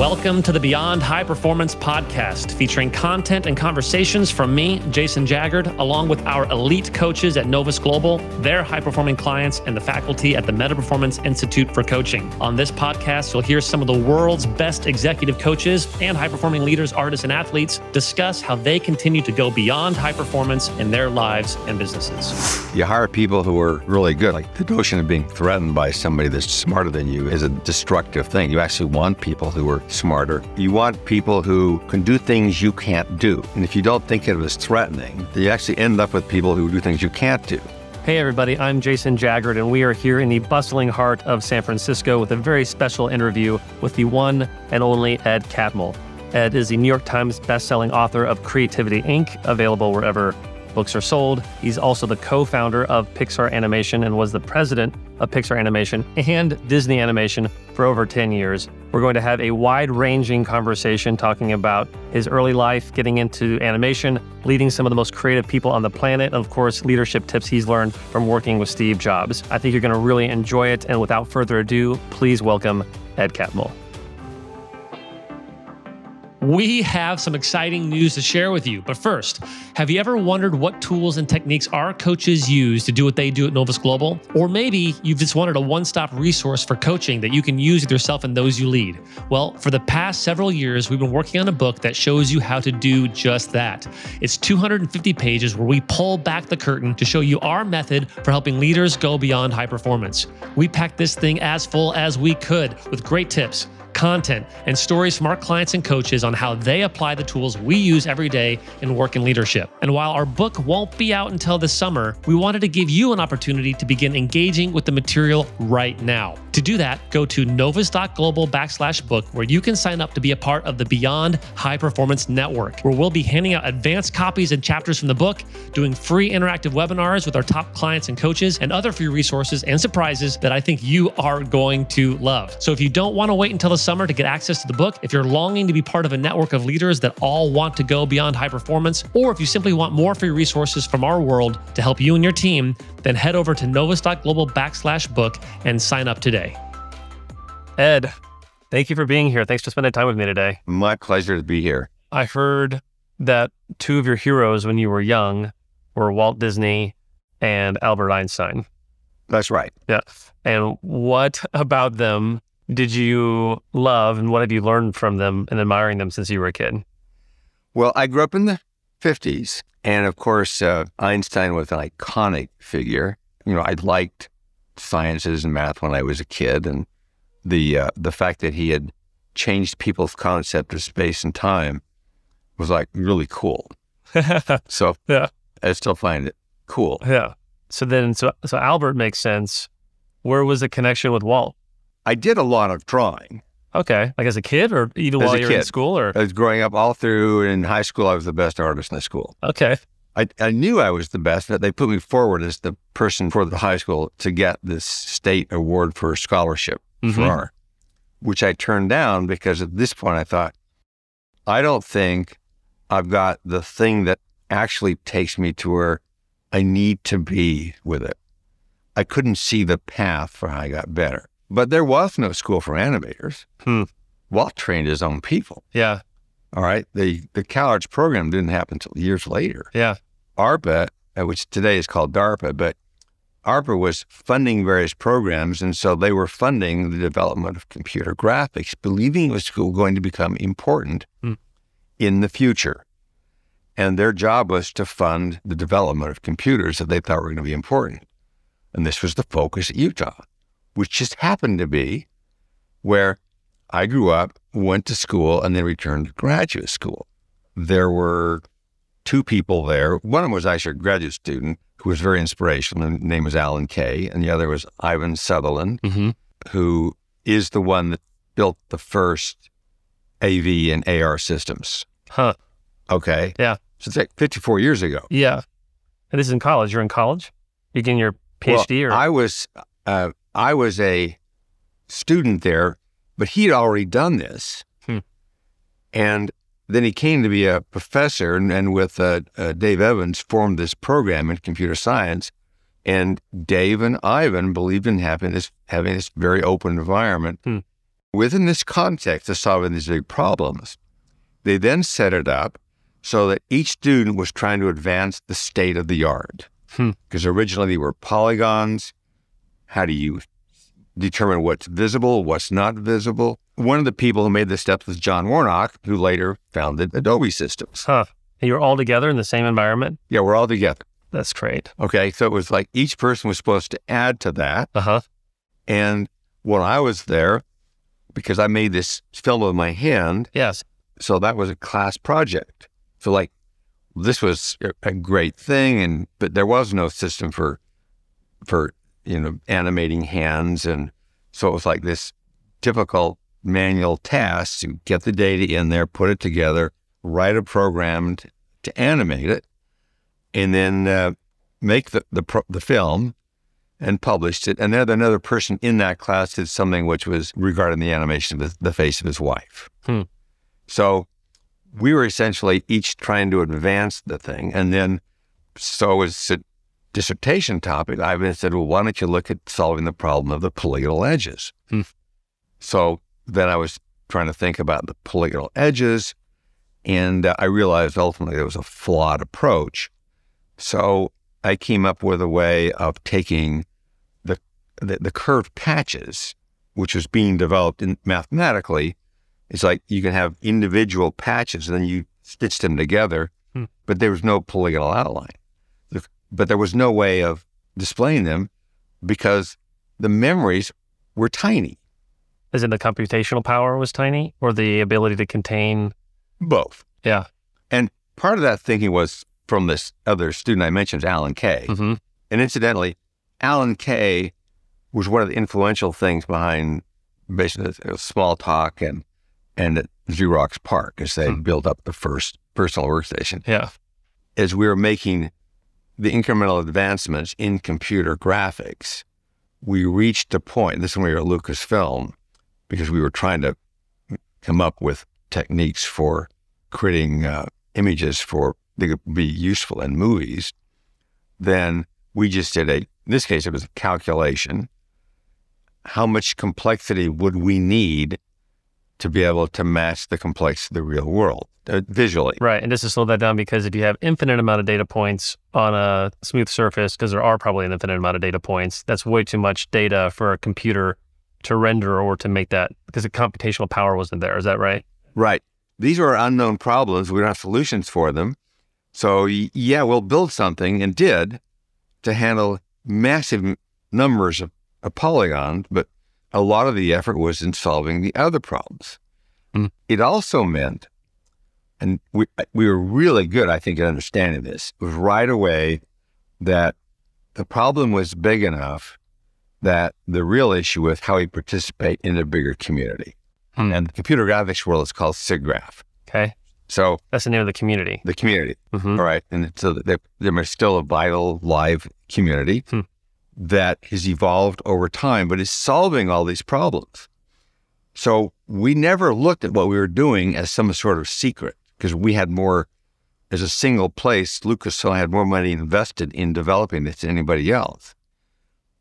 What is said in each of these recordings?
Welcome to the Beyond High Performance podcast, featuring content and conversations from me, Jason Jaggard, along with our elite coaches at Novus Global, their high performing clients, and the faculty at the Meta Performance Institute for Coaching. On this podcast, you'll hear some of the world's best executive coaches and high performing leaders, artists, and athletes discuss how they continue to go beyond high performance in their lives and businesses. You hire people who are really good. Like the notion of being threatened by somebody that's smarter than you is a destructive thing. You actually want people who are smarter. You want people who can do things you can't do. And if you don't think of it as threatening, you actually end up with people who do things you can't do. Hey, everybody, I'm Jason Jaggard, and we are here in the bustling heart of San Francisco with a very special interview with the one and only Ed Catmull. Ed is the New York Times bestselling author of Creativity Inc., available wherever books are sold. He's also the co founder of Pixar Animation and was the president of Pixar Animation and Disney Animation for over 10 years. We're going to have a wide ranging conversation talking about his early life, getting into animation, leading some of the most creative people on the planet, and of course, leadership tips he's learned from working with Steve Jobs. I think you're going to really enjoy it. And without further ado, please welcome Ed Catmull we have some exciting news to share with you. But first, have you ever wondered what tools and techniques our coaches use to do what they do at Novus Global? Or maybe you've just wanted a one stop resource for coaching that you can use with yourself and those you lead. Well, for the past several years, we've been working on a book that shows you how to do just that. It's 250 pages where we pull back the curtain to show you our method for helping leaders go beyond high performance. We packed this thing as full as we could with great tips content, and stories from our clients and coaches on how they apply the tools we use every day in work and leadership. And while our book won't be out until this summer, we wanted to give you an opportunity to begin engaging with the material right now. To do that, go to novus.global backslash book, where you can sign up to be a part of the Beyond High Performance Network, where we'll be handing out advanced copies and chapters from the book, doing free interactive webinars with our top clients and coaches, and other free resources and surprises that I think you are going to love. So if you don't want to wait until the summer to get access to the book, if you're longing to be part of a network of leaders that all want to go beyond high performance, or if you simply want more free resources from our world to help you and your team, then head over to novus.global backslash book and sign up today. Ed, thank you for being here. Thanks for spending time with me today. My pleasure to be here. I heard that two of your heroes when you were young were Walt Disney and Albert Einstein. That's right. Yeah. And what about them did you love and what have you learned from them and admiring them since you were a kid? Well, I grew up in the 50s and of course, uh, Einstein was an iconic figure. You know, I liked sciences and math when I was a kid, and the uh, the fact that he had changed people's concept of space and time was like really cool. so yeah, I still find it cool. Yeah. So then, so so Albert makes sense. Where was the connection with Walt? I did a lot of drawing. Okay, like as a kid, or even as while you were in school, or I was growing up all through in high school. I was the best artist in the school. Okay, I, I knew I was the best, but they put me forward as the person for the high school to get this state award for scholarship mm-hmm. for art, which I turned down because at this point I thought, I don't think I've got the thing that actually takes me to where I need to be with it. I couldn't see the path for how I got better. But there was no school for animators. Hmm. Walt trained his own people. Yeah. All right. The the CalArts program didn't happen until years later. Yeah. ARPA, uh, which today is called DARPA, but ARPA was funding various programs, and so they were funding the development of computer graphics, believing it was going to become important hmm. in the future. And their job was to fund the development of computers that they thought were going to be important. And this was the focus at Utah which just happened to be where I grew up, went to school, and then returned to graduate school. There were two people there. One of them was actually a graduate student who was very inspirational. His name was Alan Kay, and the other was Ivan Sutherland, mm-hmm. who is the one that built the first AV and AR systems. Huh. Okay. Yeah. So it's like 54 years ago. Yeah. And this is in college. You're in college? You're getting your PhD well, or? I was, uh, I was a student there, but he'd already done this. Hmm. And then he came to be a professor and, and with uh, uh, Dave Evans formed this program in computer science. And Dave and Ivan believed in having this, having this very open environment. Hmm. within this context of solving these big problems, they then set it up so that each student was trying to advance the state of the art. Hmm. Because originally they were polygons. How do you determine what's visible, what's not visible? One of the people who made this step was John Warnock, who later founded Adobe Systems. Huh. And you're all together in the same environment? Yeah, we're all together. That's great. Okay. So it was like each person was supposed to add to that. Uh huh. And when I was there, because I made this film with my hand, Yes. so that was a class project. So like this was a- a great thing, and but there was no system for for you know animating hands, and so it was like this difficult manual task to get the data in there, put it together, write a program to, to animate it, and then uh, make the the, pro- the film and published it. And then another person in that class did something which was regarding the animation of the, the face of his wife. Hmm. So we were essentially each trying to advance the thing. And then, so as a dissertation topic, I even said, well, why don't you look at solving the problem of the polygonal edges? Hmm. So then I was trying to think about the polygonal edges. And uh, I realized ultimately there was a flawed approach. So I came up with a way of taking the, the, the curved patches, which was being developed in mathematically. It's like you can have individual patches and then you stitch them together, Hmm. but there was no polygonal outline. But there was no way of displaying them because the memories were tiny, Is it the computational power was tiny or the ability to contain? both. Yeah. And part of that thinking was from this other student I mentioned, Alan Kay. Mm-hmm. And incidentally, Alan Kay was one of the influential things behind basically Smalltalk and and at Xerox PARC as they Hmm. built up the first personal workstation. Yeah. As we were making the incremental advancements in computer graphics, we reached a point, this is when we were at Lucasfilm, because we were trying to come up with techniques for creating uh, images for that could be useful in movies. Then we just did a, in this case, it was a calculation. How much complexity would we need to be able to match the complexity of the real world uh, visually? Right. And just to slow that down, because if you have infinite amount of data points on a smooth surface, because there are probably an infinite amount of data points, that's way too much data for a computer to render or to make that because the computational power wasn't there. Is that right? Right. These are unknown problems. We don't have solutions for them. So, yeah, we'll build something and did to handle massive numbers of, of polygons, but a lot of the effort was in solving the other problems. Hmm. It also meant, and we, we were really good, I think, at understanding this, was right away that the problem was big enough that the real issue was how we participate in a bigger community. Hmm. And the computer graphics world is called SIGGRAPH. Okay. So That's the name of the community. the community, hmm all right, and so there, there is still a vital live community Hmm. That has evolved over time, but is solving all these problems. So we never looked at what we were doing as some sort of secret because we had more, as a single place, Lucasfilm had more money invested in developing this than anybody else.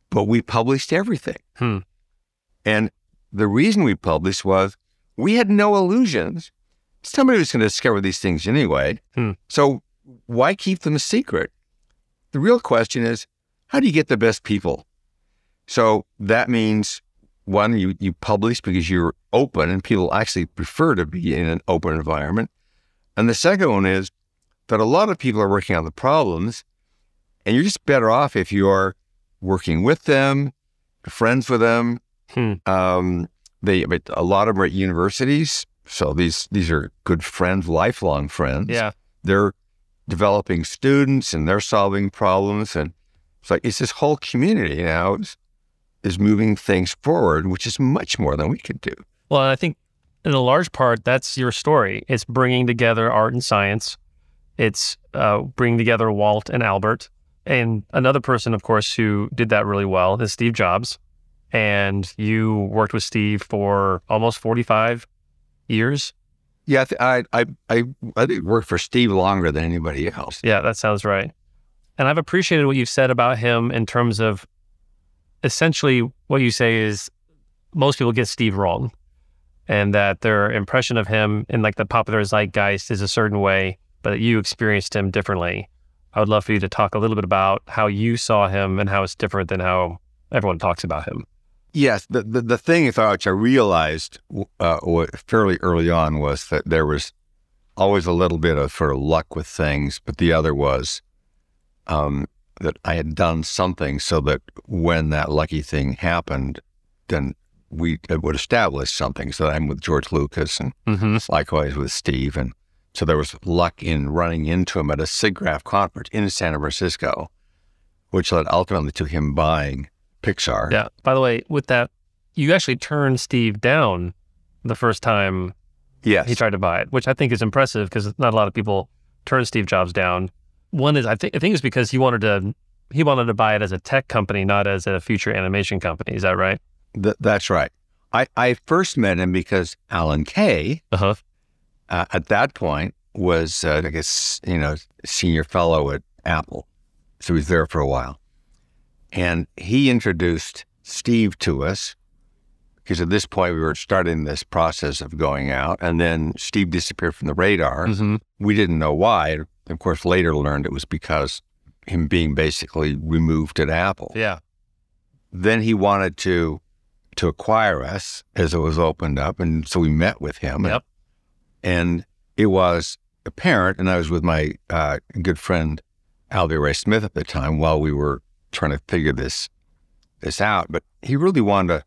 But we published everything. Hmm. And the reason we published was we had no illusions. Somebody was going to discover these things anyway. Hmm. So why keep them a secret? The real question is, how do you get the best people? So that means one, you, you publish because you're open and people actually prefer to be in an open environment. And the second one is that a lot of people are working on the problems and you're just better off if you are working with them, friends with them. Hmm. Um, they, but a lot of them are at universities. So these, these are good friends, lifelong friends Yeah. they're developing students and they're solving problems and it's like it's this whole community now is, is moving things forward which is much more than we could do Well, I think in a large part, that's your story. It's bringing together art and science. It's uh, bringing together Walt and Albert. And another person, of course, who did that really well is Steve Jobs. And you worked with Steve for almost 45 years. yeah I I, I i worked for steve longer than anybody else Yeah, that sounds right. And I've appreciated what you've said about him in terms of essentially what you say is most people get Steve wrong. and that their impression of him in like the popular zeitgeist is a certain way, but you experienced him differently. I would love for you to talk a little bit about how you saw him and how it's different than how everyone talks about him. Yes, the the, the thing which I realized uh, fairly early on was that there was always a little bit of sort of luck with things, but the other was um, that I had done something so that when that lucky thing happened, then we would establish something. So I'm with George Lucas and mm-hmm. likewise with Steve. And so there was luck in running into him at a SIGGRAPH conference in San Francisco, which led ultimately to him buying Pixar. Yeah. By the way, with that, you actually turned Steve down the first time yes. he tried to buy it, which I think is impressive because not a lot of people turn Steve Jobs down. One is I think I think it's because he wanted to he wanted to buy it as a tech company, not as a future animation company. Is that right? Th- that's right. I, I first met him because Alan Kay, uh-huh. uh, at that point, was, uh, I guess, you know, senior fellow at Apple. So he was there for a while. And he introduced Steve to us because at this point we were starting this process of going out. And then Steve disappeared from the radar. Mm-hmm. We didn't know why. Of course, later learned it was because him being basically removed at Apple. Yeah. Then he wanted to to acquire us as it was opened up, and so we met with him. Yep. And, and it was apparent, and I was with my uh, good friend Alvy Ray Smith at the time while we were trying to figure this this out. But he really wanted to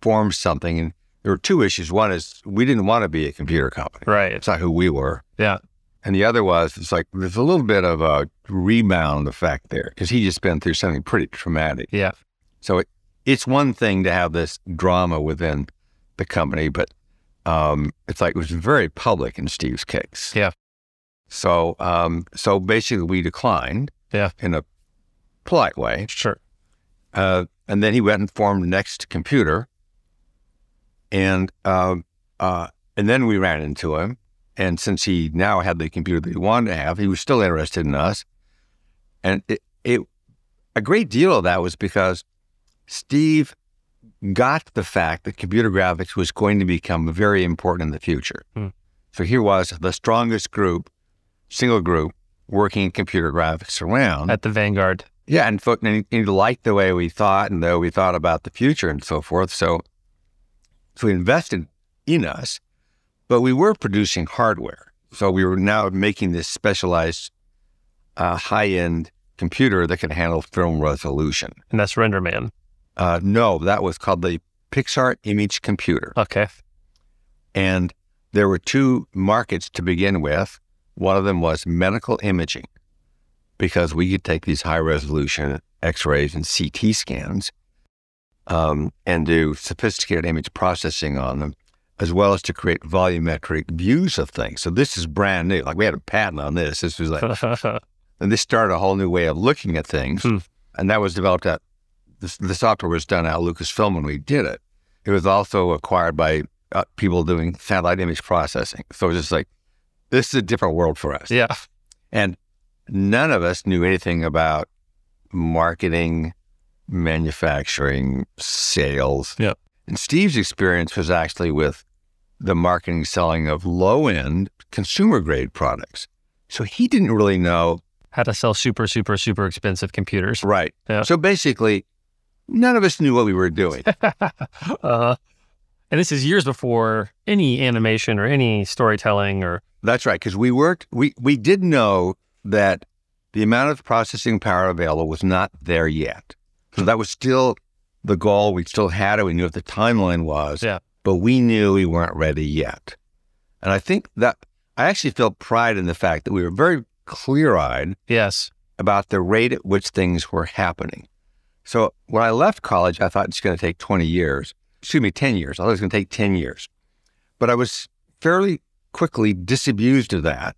form something, and there were two issues. One is we didn't want to be a computer company. Right. It's not who we were. Yeah. And the other was, it's like there's a little bit of a rebound effect there because he just been through something pretty traumatic. Yeah. So it, it's one thing to have this drama within the company, but um, it's like it was very public in Steve's case. Yeah. So, um, so basically, we declined. Yeah. In a polite way. Sure. Uh, and then he went and formed Next Computer, and uh, uh, and then we ran into him. And since he now had the computer that he wanted to have, he was still interested in us. And it, it a great deal of that was because Steve got the fact that computer graphics was going to become very important in the future. Hmm. So here was the strongest group, single group, working in computer graphics around. At the vanguard. Yeah, and, and he liked the way we thought and the way we thought about the future and so forth. So, so he invested in us, but we were producing hardware. So we were now making this specialized, uh, high-end computer that could handle film resolution. And that's RenderMan. Uh, no, that was called the Pixar Image Computer. Okay. And there were two markets to begin with. One of them was medical imaging, because we could take these high resolution X rays and CT scans um, and do sophisticated image processing on them, as well as to create volumetric views of things. So this is brand new. Like we had a patent on this. This was like, and this started a whole new way of looking at things. Hmm. And that was developed at the, the software was done at Lucasfilm when we did it. It was also acquired by uh, people doing satellite image processing. So it was just like, this is a different world for us. Yeah. And none of us knew anything about marketing, manufacturing, sales. Yeah. And Steve's experience was actually with the marketing selling of low end consumer grade products. So he didn't really know how to sell super, super, super expensive computers. Right. Yeah. So basically, none of us knew what we were doing. uh, and this is years before any animation or any storytelling or. That's right, because we worked. We we did know that the amount of processing power available was not there yet. So that was still the goal. We still had it. We knew what the timeline was. Yeah. But we knew we weren't ready yet. And I think that I actually felt pride in the fact that we were very clear eyed. Yes. About the rate at which things were happening. So when I left college, I thought it's going to take 20 years. Excuse me, 10 years. I thought it was going to take 10 years. But I was fairly quickly disabused of that,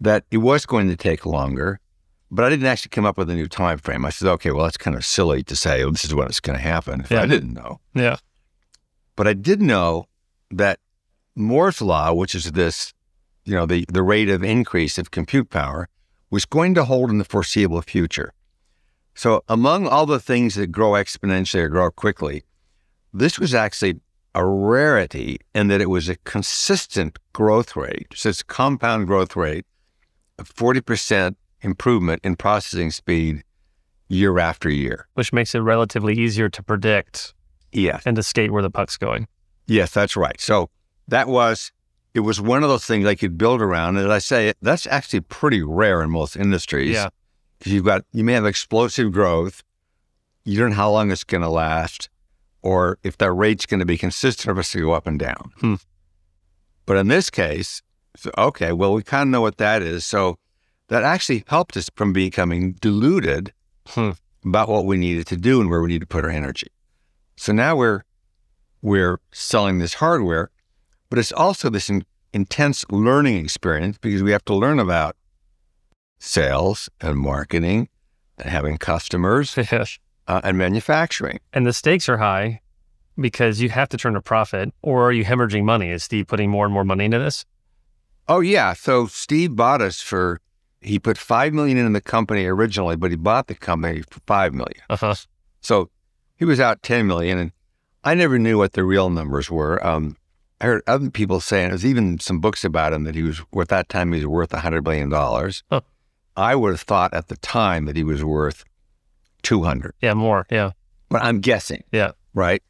that it was going to take longer. But I didn't actually come up with a new time frame. I said, okay, well, that's kind of silly to say, oh, this is when it's going to happen. Yeah. I didn't know. Yeah. But I did know that Moore's law, which is this, you know, the, the rate of increase of compute power, was going to hold in the foreseeable future. So, among all the things that grow exponentially or grow quickly, this was actually a rarity in that it was a consistent growth rate. So it's compound growth rate of 40% improvement in processing speed year after year. Which makes it relatively easier to predict Yes. and to skate where the puck's going. Yes, that's right. So that was it was one of those things I could build around. And as I say, that's actually pretty rare in most industries. Yeah. Because you've got you may have explosive growth. You don't know how long it's gonna last, or if that rate's gonna be consistent or if it's gonna go up and down. Hmm. But in this case, so, okay, well, we kind of know what that is. So that actually helped us from becoming deluded Hmm. about what we needed to do and where we need to put our energy. So now we're we're selling this hardware, but it's also this in, intense learning experience because we have to learn about sales and marketing and having customers uh, and manufacturing. and the stakes are high because you have to turn a profit, or are you hemorrhaging money? Is Steve putting more and more money into this? Oh yeah, so Steve bought us for he put five million in the company originally, but he bought the company for five million. Uh huh. So he was out 10 million and I never knew what the real numbers were. Um, I heard other people saying there's even some books about him that he was worth that time he was worth $100 million. Huh. I would have thought at the time that he was worth 200, Yeah, more. Yeah. but I'm guessing. Yeah. Right.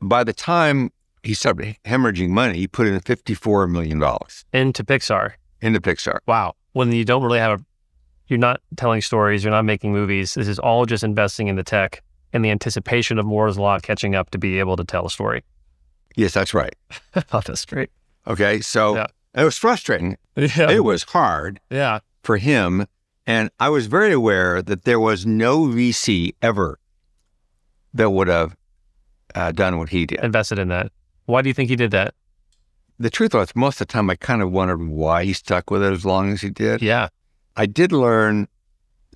By the time he started hemorrhaging money, he put in $54 million Into Pixar. into Pixar. Wow. When you don't really have a, you're not telling stories, you're not making movies. This is all just investing in the tech and the anticipation of Moore's Law catching up to be able to tell a story. Yes, that's right. that's great. Okay. So Yeah. it was frustrating. Yeah. It was hard. Yeah. for him. And I was very aware that there was no VC ever that would have uh, done what he did. Invested in that. Why do you think he did that? The truth was, most of the time, I kind of wondered why he stuck with it as long as he did. Yeah. I did learn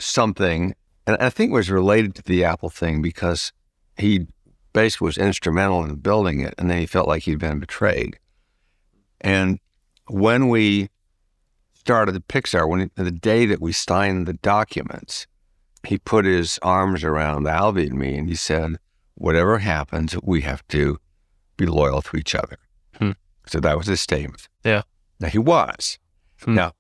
something, and I think it was related to the Apple thing because he basically was instrumental in building it, and then he felt like he'd been betrayed. And when we started the Pixar, when the day that we signed the documents, he put his arms around Alvy and me, and he said, "Whatever happens, we have to be loyal to each other." Hmm. So that was his statement. Yeah. Now he was. Hmm. Now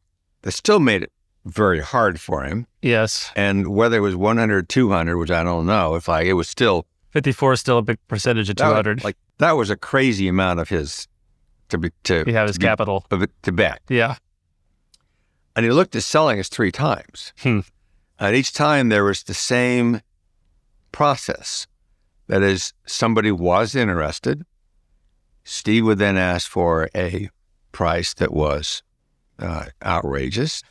that still made it very hard for him. Yes. And whether it was 100, 200, which I don't know, if like it was still 54 is still a big percentage of that was- 200. like that was a crazy amount of his to be to have his to be- capital. it to bet. Yeah. And he looked at selling us three times. Hmm. And each time there was the same process. That is, somebody was interested. Steve would then ask for a price that was uh, outrageous.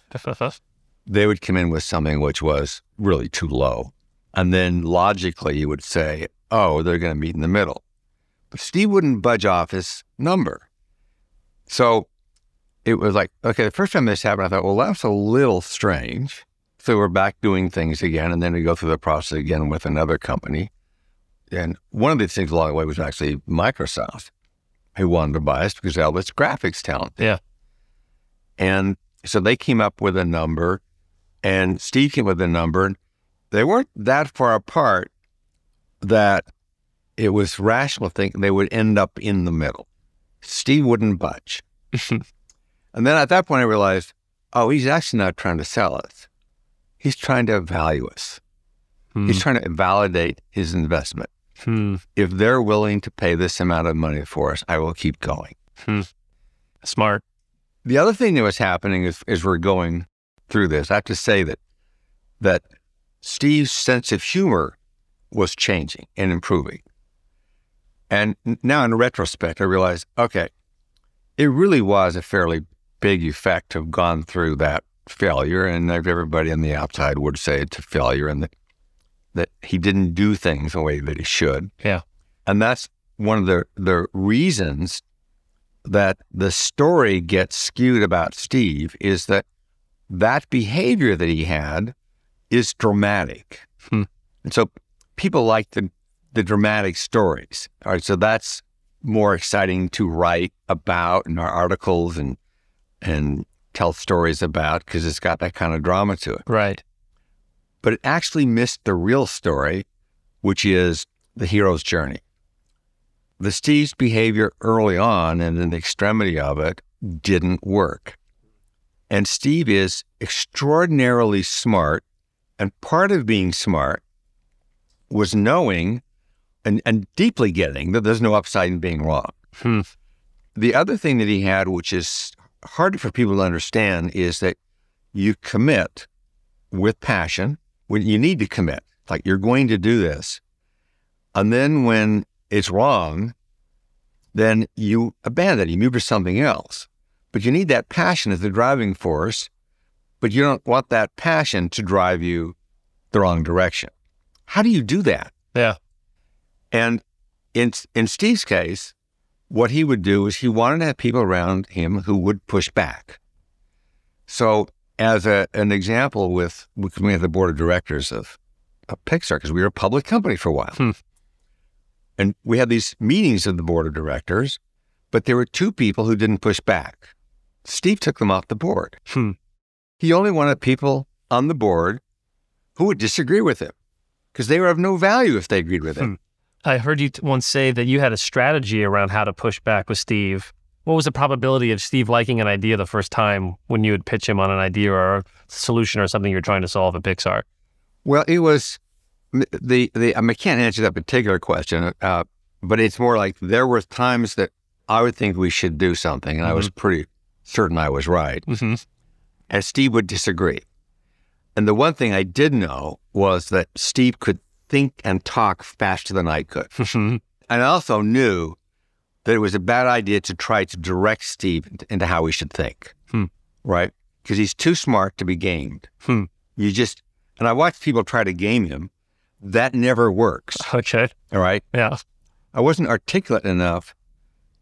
They would come in with something which was really too low. And then logically, you would say, oh, they're going to meet in the middle. But Steve wouldn't budge off his number. So it was like, okay, the first time this happened, I thought, well, that's a little strange. So we're back doing things again, and then we go through the process again with another company. And one of the things along the way was actually Microsoft, who wanted to buy us because of Alvy's graphics talent. Yeah. And so they came up with a number, and Steve came with a number. And they weren't that far apart that it was rational to think they would end up in the middle. Steve wouldn't budge. And then at that point, I realized, oh, he's actually not trying to sell us. He's trying to value us. Hmm. He's trying to validate his investment. Hmm. If they're willing to pay this amount of money for us, I will keep going. Smart. The other thing that was happening is, as we're going through this, I have to say that that Steve's sense of humor was changing and improving. And now, in retrospect, I realize, okay, it really was a fairly big effect to have gone through that failure, and everybody on the outside would say it's a failure, and that that he didn't do things the way that he should. Yeah. and that's one of the the reasons that the story gets skewed about Steve is that that behavior that he had is dramatic. Hmm. And so people like the, the dramatic stories. All right. So that's more exciting to write about in our articles and, and tell stories about because it's got that kind of drama to it. Right. But it actually missed the real story, which is the hero's journey. The Steve's behavior early on and in the extremity of it didn't work. And Steve is extraordinarily smart. And part of being smart was knowing and, and deeply getting that there's no upside in being wrong. Hmm. The other thing that he had, which is hard for people to understand, is that you commit with passion when you need to commit, like you're going to do this. And then when it's wrong, then you abandon it, you move to something else. But you need that passion as the driving force, but you don't want that passion to drive you the wrong direction. How do you do that? Yeah. And in in Steve's case, what he would do is he wanted to have people around him who would push back. So, as a, an example, with we have the board of directors of, of Pixar because we were a public company for a while, Hmm. And we had these meetings of the board of directors, but there were two people who didn't push back. Steve took them off the board. Hmm. He only wanted people on the board who would disagree with him because they were of no value if they agreed with him. I heard you t- once say that you had a strategy around how to push back with Steve. What was the probability of Steve liking an idea the first time when you would pitch him on an idea or a solution or something you're trying to solve at Pixar? Well, it was the the I, mean, I can't answer that particular question, uh, but it's more like there were times that I would think we should do something, and I was pretty certain I was right, Mm-hmm. and Steve would disagree. And the one thing I did know was that Steve could think and talk faster than I could, and I also knew that it was a bad idea to try to direct Steve into how he should think, Hmm. right? Because he's too smart to be gamed. Hmm. You just and I watched people try to game him. That never works. okay. All right. Yeah. I wasn't articulate enough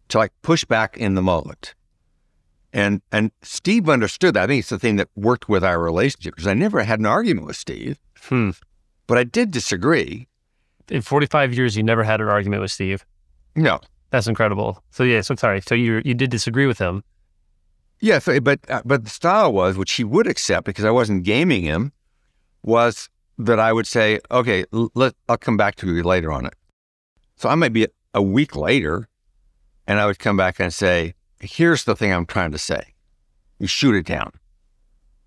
to like push back in the moment. And and Steve understood that. I think it's the thing that worked with our relationship because I never had an argument with Steve, Hmm. but I did disagree. In 45 years, you never had an argument with Steve. No. That's incredible. So yeah. So sorry. So you you did disagree with him. Yeah, so, but uh, but the style was, which he would accept because I wasn't gaming him, was that I would say, okay, let I'll come back to you later on it. So I might be a week later, and I would come back and say, here's the thing I'm trying to say. You shoot it down.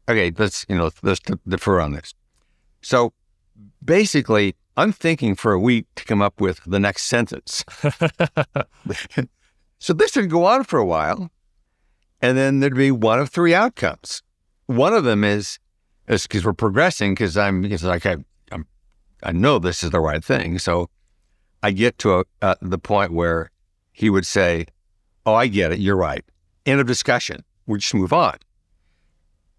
Okay, let's you know let's, defer on this. So basically, I'm thinking for a week to come up with the next sentence. so this would go on for a while, and then there'd be one of three outcomes. One of them is is because we're progressing because I'm it's like I I'm, I know this is the right thing. So I get to a, uh, the point where he would say, "Oh, I get it. You're right." End of discussion. We just move on.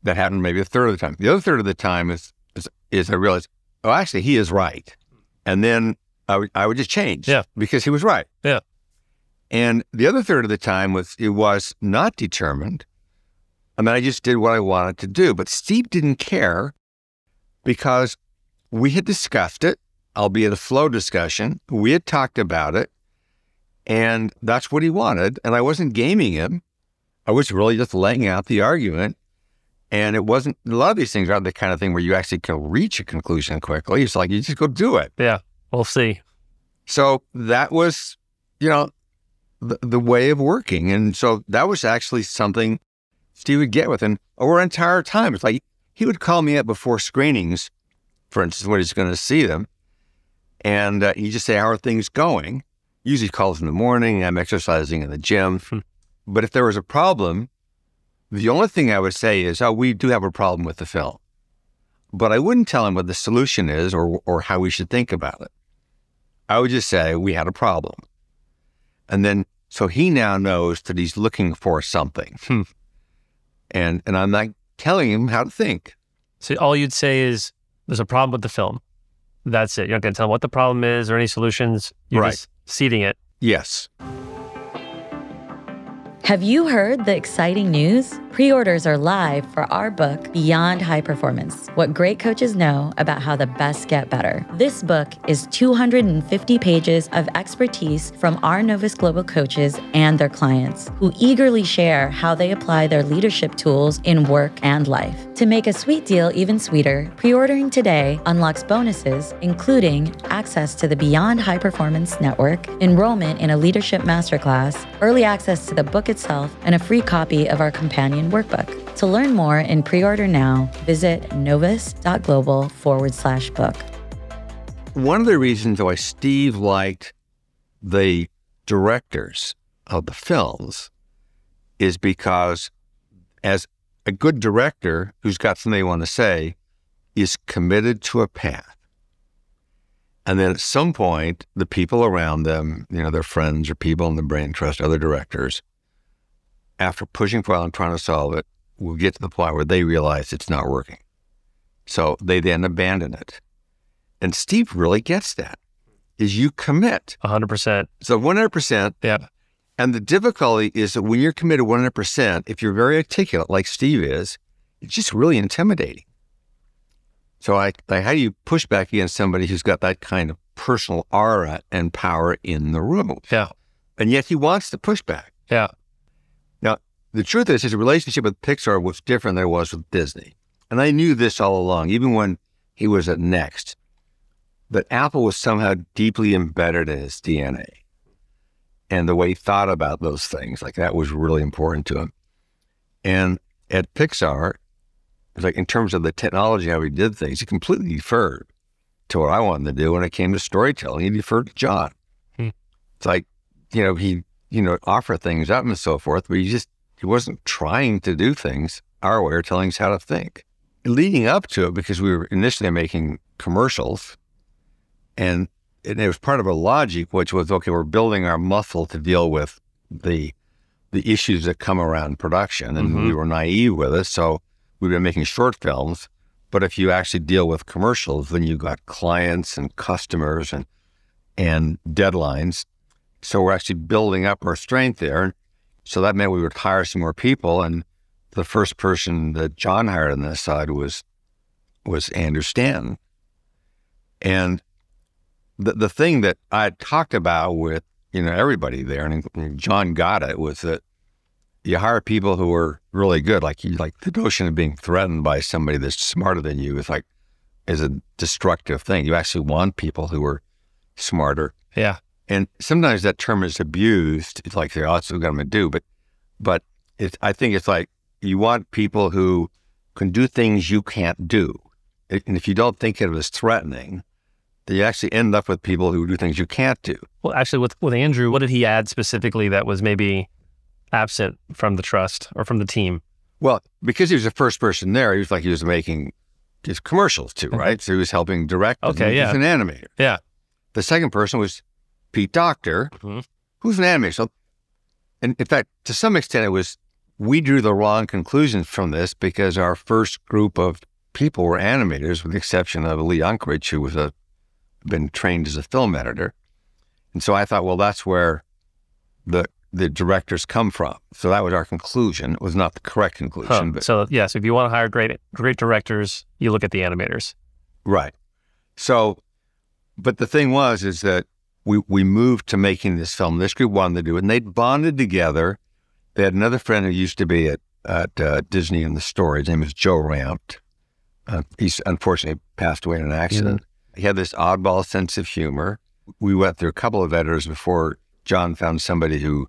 That happened maybe a third of the time. The other third of the time is is, is I realized, oh, actually, he is right, and then I would I would just change, Yeah. because he was right. Yeah. And the other third of the time was it was not determined. I mean, I just did what I wanted to do. But Steve didn't care because we had discussed it, albeit a flow discussion. We had talked about it, and that's what he wanted. And I wasn't gaming him. I was really just laying out the argument. And it wasn't a lot of these things aren't the kind of thing where you actually can reach a conclusion quickly. It's like you just go do it. Yeah. We'll see. So that was, you know, the, the way of working. And so that was actually something Steve would get with. And over entire time, it's like he would call me up before screenings, for instance, when he's going to see them. And uh, he'd just say, How are things going? Usually calls in the morning. I'm exercising in the gym. Hmm. but if there was a problem, the only thing I would say is, Oh, we do have a problem with the film. But I wouldn't tell him what the solution is or, or how we should think about it. I would just say we had a problem. And then so he now knows that he's looking for something. And and I'm like telling him how to think. So all you'd say is there's a problem with the film. That's it. You're not going to tell him what the problem is or any solutions. You're Right. just seeding it. Yes. Have you heard the exciting news? Pre orders are live for our book, Beyond High Performance What Great Coaches Know About How the Best Get Better. This book is 250 pages of expertise from our Novus Global coaches and their clients who eagerly share how they apply their leadership tools in work and life. To make a sweet deal even sweeter, pre ordering today unlocks bonuses, including access to the Beyond High Performance Network, enrollment in a leadership masterclass, early access to the book itself, and a free copy of our companion workbook. To learn more and pre order now, visit novus.global forward slash book. One of the reasons why Steve liked the directors of the films is because as a good director who's got something they want to say is committed to a path. And then at some point, the people around them, you know, their friends or people in the brain trust, other directors, after pushing for while and trying to solve it, will get to the point where they realize it's not working. So they then abandon it. And Steve really gets that. Is you commit. 100%. So 100%. Yeah. And the difficulty is that when you're committed 100%, if you're very articulate like Steve is, it's just really intimidating. So, I, like, how do you push back against somebody who's got that kind of personal aura and power in the room? Yeah. And yet he wants to push back. Yeah. The truth is, his relationship with Pixar was different than it was with Disney. And I knew this all along, even when he was at Next, that Apple was somehow deeply embedded in his DNA and the way he thought about those things. Like that was really important to him. And at Pixar, like in terms of the technology, how he did things, he completely deferred to what I wanted to do when it came to storytelling. He deferred to John. Hmm. It's like, you know, he, you know, offer things up and so forth, but he just he wasn't trying to do things our way or telling us how to think. Leading up to it, because we were initially making commercials, and it was part of a logic, which was okay, we're building our muscle to deal with the the issues that come around production, and Mhm. we were naive with it. So we've been making short films, but if you actually deal with commercials, then you've got clients and customers and and deadlines. So we're actually building up our strength there. So that meant we would hire some more people, and the first person that John hired on this side was was Andrew Stanton, and the the thing that I talked about with you know everybody there, and John got it, was that you hire people who are really good. Like you, like the notion of being threatened by somebody that's smarter than you is like is a destructive thing. You actually want people who are smarter, Yeah. And sometimes that term is abused. It's like, oh, that's what I'm going to do. But, but it's, I think it's like you want people who can do things you can't do. And if you don't think of it as threatening, then you actually end up with people who do things you can't do. Well, actually, with, with Andrew, what did he add specifically that was maybe absent from the trust or from the team? Well, because he was the first person there, he was like he was making his commercials too, Mhm. right? So he was helping direct. Okay, was yeah. an animator. Yeah. The second person was Pete Docter, Mhm. who's an animator. So, and in fact, to some extent, it was we drew the wrong conclusions from this because our first group of people were animators, with the exception of Lee Unkrich, who was a been trained as a film editor. And so I thought, well, that's where the the directors come from. So that was our conclusion. It was not the correct conclusion, Huh. but So, yes, if you want to hire great great directors, you look at the animators. Right. So, but the thing was, is that we we moved to making this film. This group wanted to do it, and they bonded together. They had another friend who used to be at at uh, Disney in the store. His name was Joe Ranft. Uh, he's unfortunately passed away in an accident. He had this oddball sense of humor. We went through a couple of editors before John found somebody who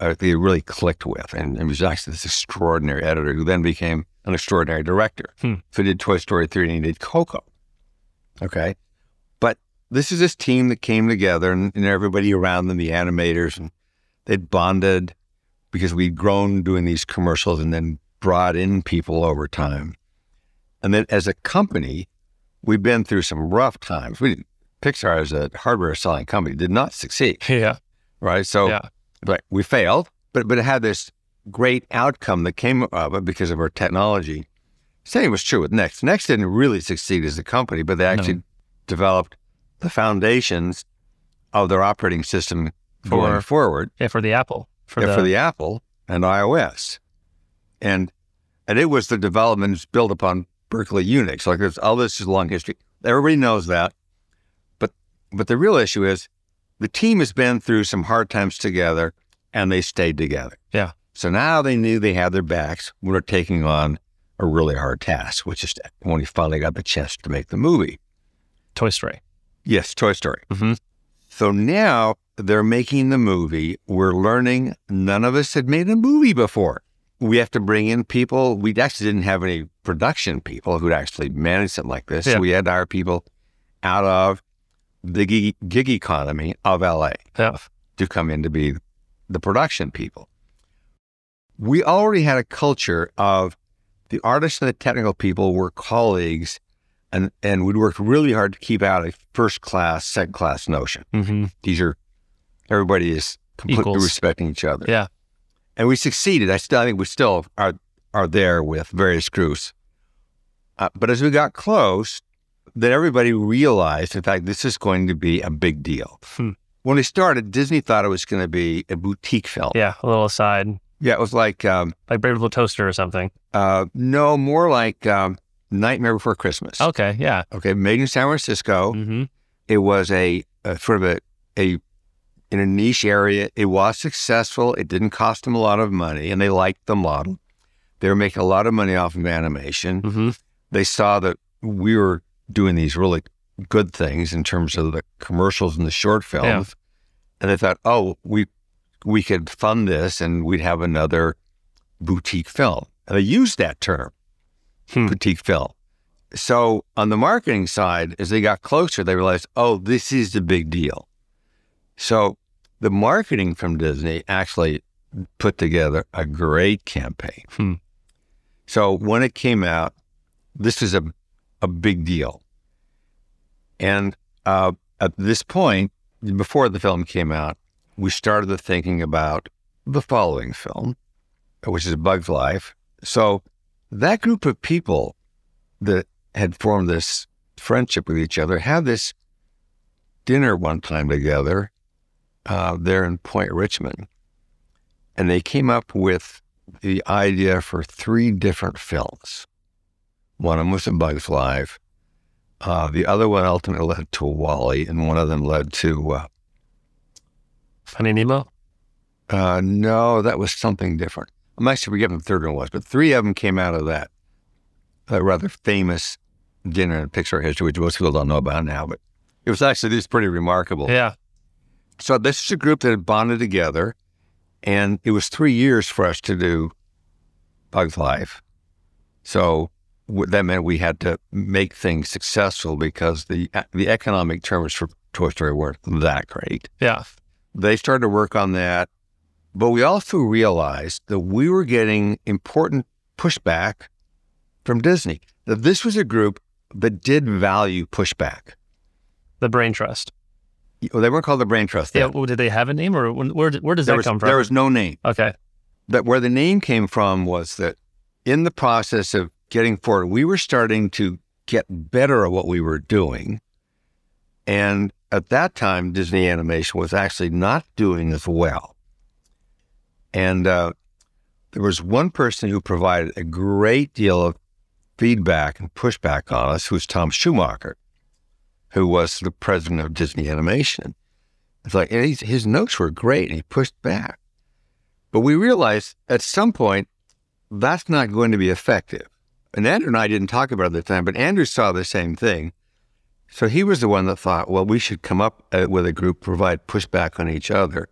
uh, they really clicked with, and, and was actually this extraordinary editor who then became an extraordinary director. Hmm. So he did Toy Story 3 and he did Coco. Okay. This is this team that came together and, and everybody around them, the animators, and they'd bonded because we'd grown doing these commercials and then brought in people over time. And then as a company, we've been through some rough times. We Pixar as a hardware selling company did not succeed, Yeah. right? So Yeah. but we failed, but but it had this great outcome that came of it because of our technology. Same was true with Next. Next didn't really succeed as a company, but they actually developed the foundations of their operating system going For- forward Yeah, for the Apple. For, yeah, the, for the Apple and iOS. And and it was the development built upon Berkeley Unix. Like there's all this is a long history. Everybody knows that. But but the real issue is the team has been through some hard times together and they stayed together. Yeah. So now they knew they had their backs when they're taking on a really hard task, which is when we finally got the chance to make the movie. Toy Story. Yes, Toy Story. Mhm. So now they're making the movie. We're learning none of us had made a movie before. We have to bring in people. We actually didn't have any production people who'd actually manage something like this. Yeah. So we had to hire people out of the gig, gig economy of LA Yeah. to come in to be the production people. We already had a culture of the artists and the technical people were colleagues, and, and we'd worked really hard to keep out a first class, second class notion. Mm-hmm. These are, everybody is completely Equals. respecting each other. Yeah. And we succeeded. I still I think we still are, are there with various groups. Uh, but as we got close, then everybody realized, in fact, this is going to be a big deal. Hmm. When we started, Disney thought it was going to be a boutique film. Yeah. A little aside, Yeah, it was like, um, like Brave Little Toaster or something. uh, no, more like um, Nightmare Before Christmas. Okay. Yeah. Okay, made in San Francisco. Mm-hmm. It was a, a sort of a, a in a niche area. It was successful. It didn't cost them a lot of money, and they liked the model. They were making a lot of money off of animation. Mm-hmm. They saw that we were doing these really good things in terms of the commercials and the short films, and they thought, oh, we we could fund this, and we'd have another boutique film. And they used that term, Hmm. film. So on the marketing side, as they got closer, they realized, oh, this is the big deal. So the marketing from Disney actually put together a great campaign. Hmm. So when it came out, this is a, a big deal. And uh, at this point, before the film came out, we started thinking about the following film, which is Bug's Life. So that group of people that had formed this friendship with each other had this dinner one time together uh, there in Point Richmond. And they came up with the idea for three different films. One of them was A Bug's Life. Uh, the other one ultimately led to WALL-E, and one of them led to uh, Finding Nemo. uh, no, that was something different. I'm actually forgetting the third one was, but three of them came out of that that rather famous dinner in Pixar history, which most people don't know about now. But it was actually this pretty remarkable. Yeah. So this is a group that had bonded together, and it was three years for us to do Bug's Life. So that meant we had to make things successful because the uh, the economic terms for Toy Story weren't that great. Yeah. They started to work on that, but we also realized that we were getting important pushback from Disney. That this was a group that did value pushback. The Brain Trust. Well, They weren't called the Brain Trust. Yeah. then. well, did they have a name, or where? Where does there that was, come from? There was no name. okay. that where the name came from was that in the process of getting forward, we were starting to get better at what we were doing. And at that time, Disney Animation was actually not doing as well. And uh, there was one person who provided a great deal of feedback and pushback on us, who was Tom Schumacher, who was the president of Disney Animation. It's like his notes were great, and he pushed back. But we realized at some point that's not going to be effective. And Andrew and I didn't talk about it at the time, but Andrew saw the same thing. So he was the one that thought, well, we should come up uh, with a group, provide pushback on each other.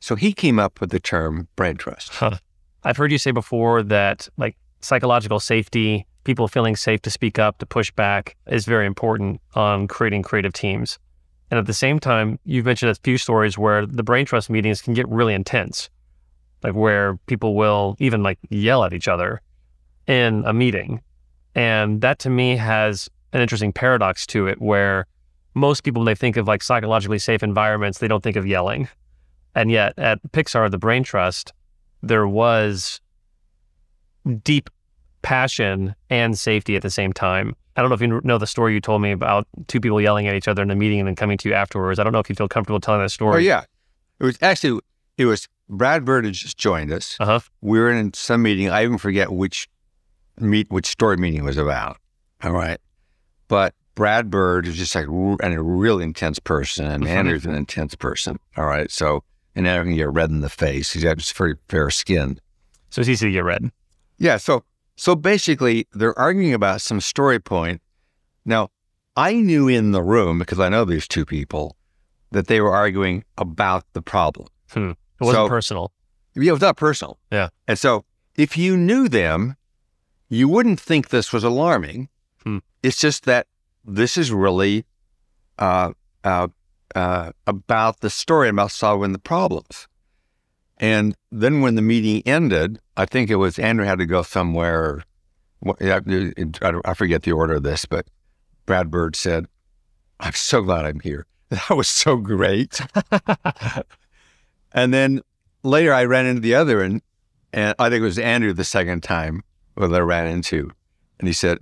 So he came up with the term brain trust. Huh. I've heard you say before that like psychological safety, people feeling safe to speak up, to push back is very important on creating creative teams. And at the same time, you've mentioned a few stories where the brain trust meetings can get really intense, like where people will even like yell at each other in a meeting. And that to me has an interesting paradox to it where most people, when they think of like psychologically safe environments, they don't think of yelling. And yet at Pixar, the brain trust, there was deep passion and safety at the same time. I don't know if you know the story you told me about two people yelling at each other in a meeting and then coming to you afterwards. I don't know if you feel comfortable telling that story. Oh, yeah. It was actually, it was Brad Bird had just joined us. Uh huh. we were in some meeting. I even forget which meet, which story meeting it was about. All right. But Brad Bird is just like and a real intense person, and. Andrew's an intense person. All right. So, and Andrew can get red in the face. He's got just very fair skin. So it's easy to get red. Yeah. So, So basically, they're arguing about some story point. Now, I knew in the room, because I know these two people, that they were arguing about the problem. Hmm. It wasn't So- personal. Yeah, it was not personal. Yeah. And so if you knew them, you wouldn't think this was alarming. Hmm. It's just that this is really uh, uh, uh, about the story, about solving the problems. And then when the meeting ended, I think it was Andrew had to go somewhere. I forget the order of this, but Brad Bird said, I'm so glad I'm here. That was so great. and then later I ran into the other and and I think it was Andrew the second time that I ran into. And he said,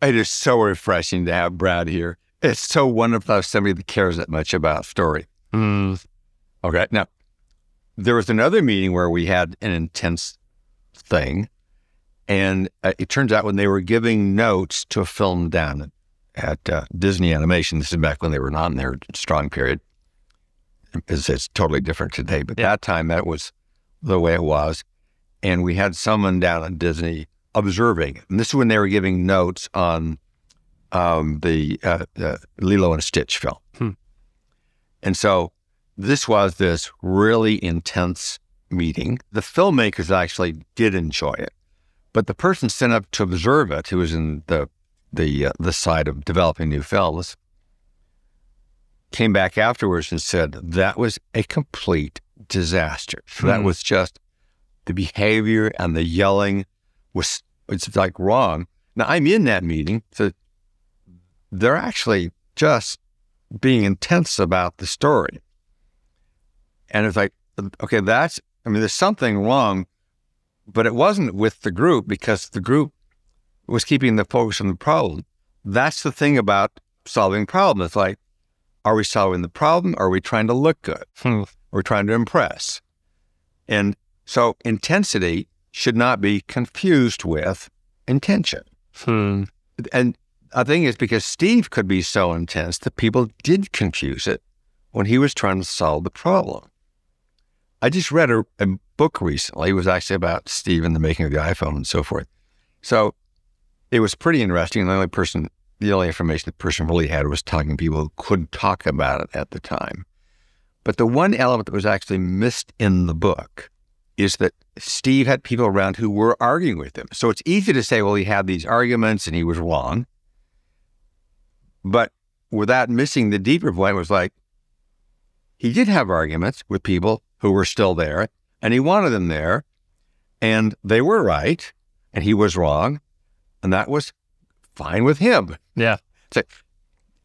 It is so refreshing to have Brad here. It's so wonderful to have somebody that cares that much about story. Hmm. Okay. Now, there was another meeting where we had an intense thing. And uh, it turns out when they were giving notes to a film down at uh, Disney Animation, this is back when they were not in their strong period. It's, it's totally different today, but Yeah. that time that was the way it was. And we had someone down at Disney observing. And this is when they were giving notes on um, the uh, uh, Lilo and Stitch film. Hmm. And so this was this really intense meeting. The filmmakers actually did enjoy it, but the person sent up to observe it, who was in the the uh, the side of developing new films, came back afterwards and said that was a complete disaster. That Hmm. was just the behavior and the yelling was it's like wrong. Now I'm in that meeting, so they're actually just being intense about the story. And it's like, okay, that's, I mean, there's something wrong, but it wasn't with the group because the group was keeping the focus on the problem. That's the thing about solving problems. It's like, are we solving the problem? Or are we trying to look good? Hmm. We're trying to impress. And so intensity should not be confused with intention. Hmm. And I think it's because Steve could be so intense that people did confuse it when he was trying to solve the problem. I just read a, a book recently. It was actually about Steve and the making of the iPhone and so forth. So it was pretty interesting. The only person, the only information the person really had was talking to people who could talk about it at the time. But the one element that was actually missed in the book is that Steve had people around who were arguing with him. So it's easy to say, well, he had these arguments and he was wrong. But without missing the deeper point was like, he did have arguments with people who were still there and he wanted them there and they were right and he was wrong. And that was fine with him. Yeah. So,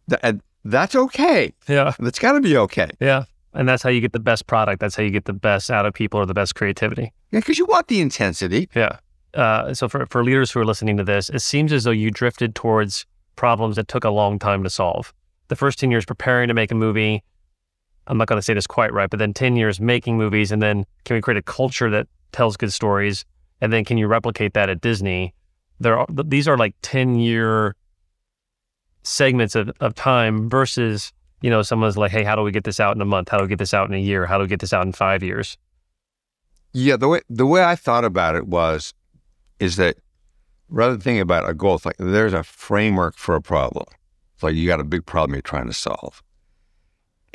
th- that's okay. Yeah. That's got to be okay. Yeah. And that's how you get the best product. That's how you get the best out of people or the best creativity. Yeah, because you want the intensity. Yeah. Uh, so for, for leaders who are listening to this, it seems as though you drifted towards problems that took a long time to solve. The first 10 years preparing to make a movie, I'm not going to say this quite right, but then 10 years making movies. And then can we create a culture that tells good stories? And then can you replicate that at Disney? There are, these are like 10 year segments of, of time versus, you know, someone's like, hey, how do we get this out in a month? How do we get this out in a year? How do we get this out in five years? Yeah, the way the way I thought about it was, is that rather than thinking about a goal, it's like there's a framework for a problem. It's like you got a big problem you're trying to solve,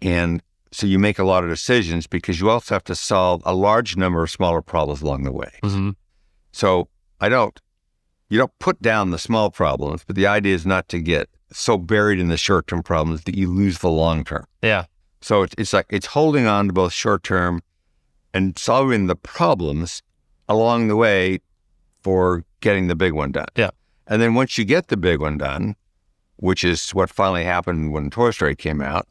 and so you make a lot of decisions because you also have to solve a large number of smaller problems along the way. Mm-hmm. So I don't, you don't put down the small problems, but the idea is not to get so buried in the short term problems that you lose the long term. Yeah. So it's, it's like it's holding on to both short term and solving the problems along the way for getting the big one done. Yeah. And then once you get the big one done, which is what finally happened when Toy Story came out,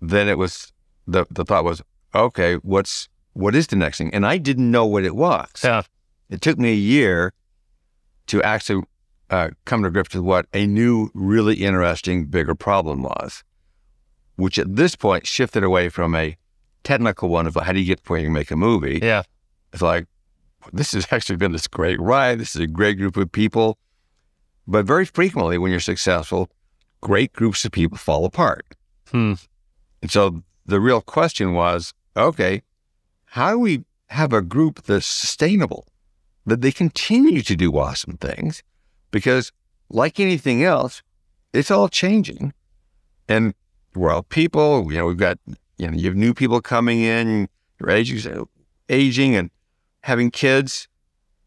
then it was the the thought was, okay, what's what is the next thing? And I didn't know what it was. Yeah. It took me a year to actually uh, come to grips with what a new, really interesting, bigger problem was, which at this point shifted away from a technical one of how do you get where you can make a movie. Yeah. It's like, this has actually been this great ride. This is a great group of people. But very frequently, when you're successful, great groups of people fall apart. Hmm. And so the real question was okay, how do we have a group that's sustainable, that they continue to do awesome things because, like anything else, it's all changing. And we're all people, you know, we've got, you know, you have new people coming in, your aging, aging and having kids.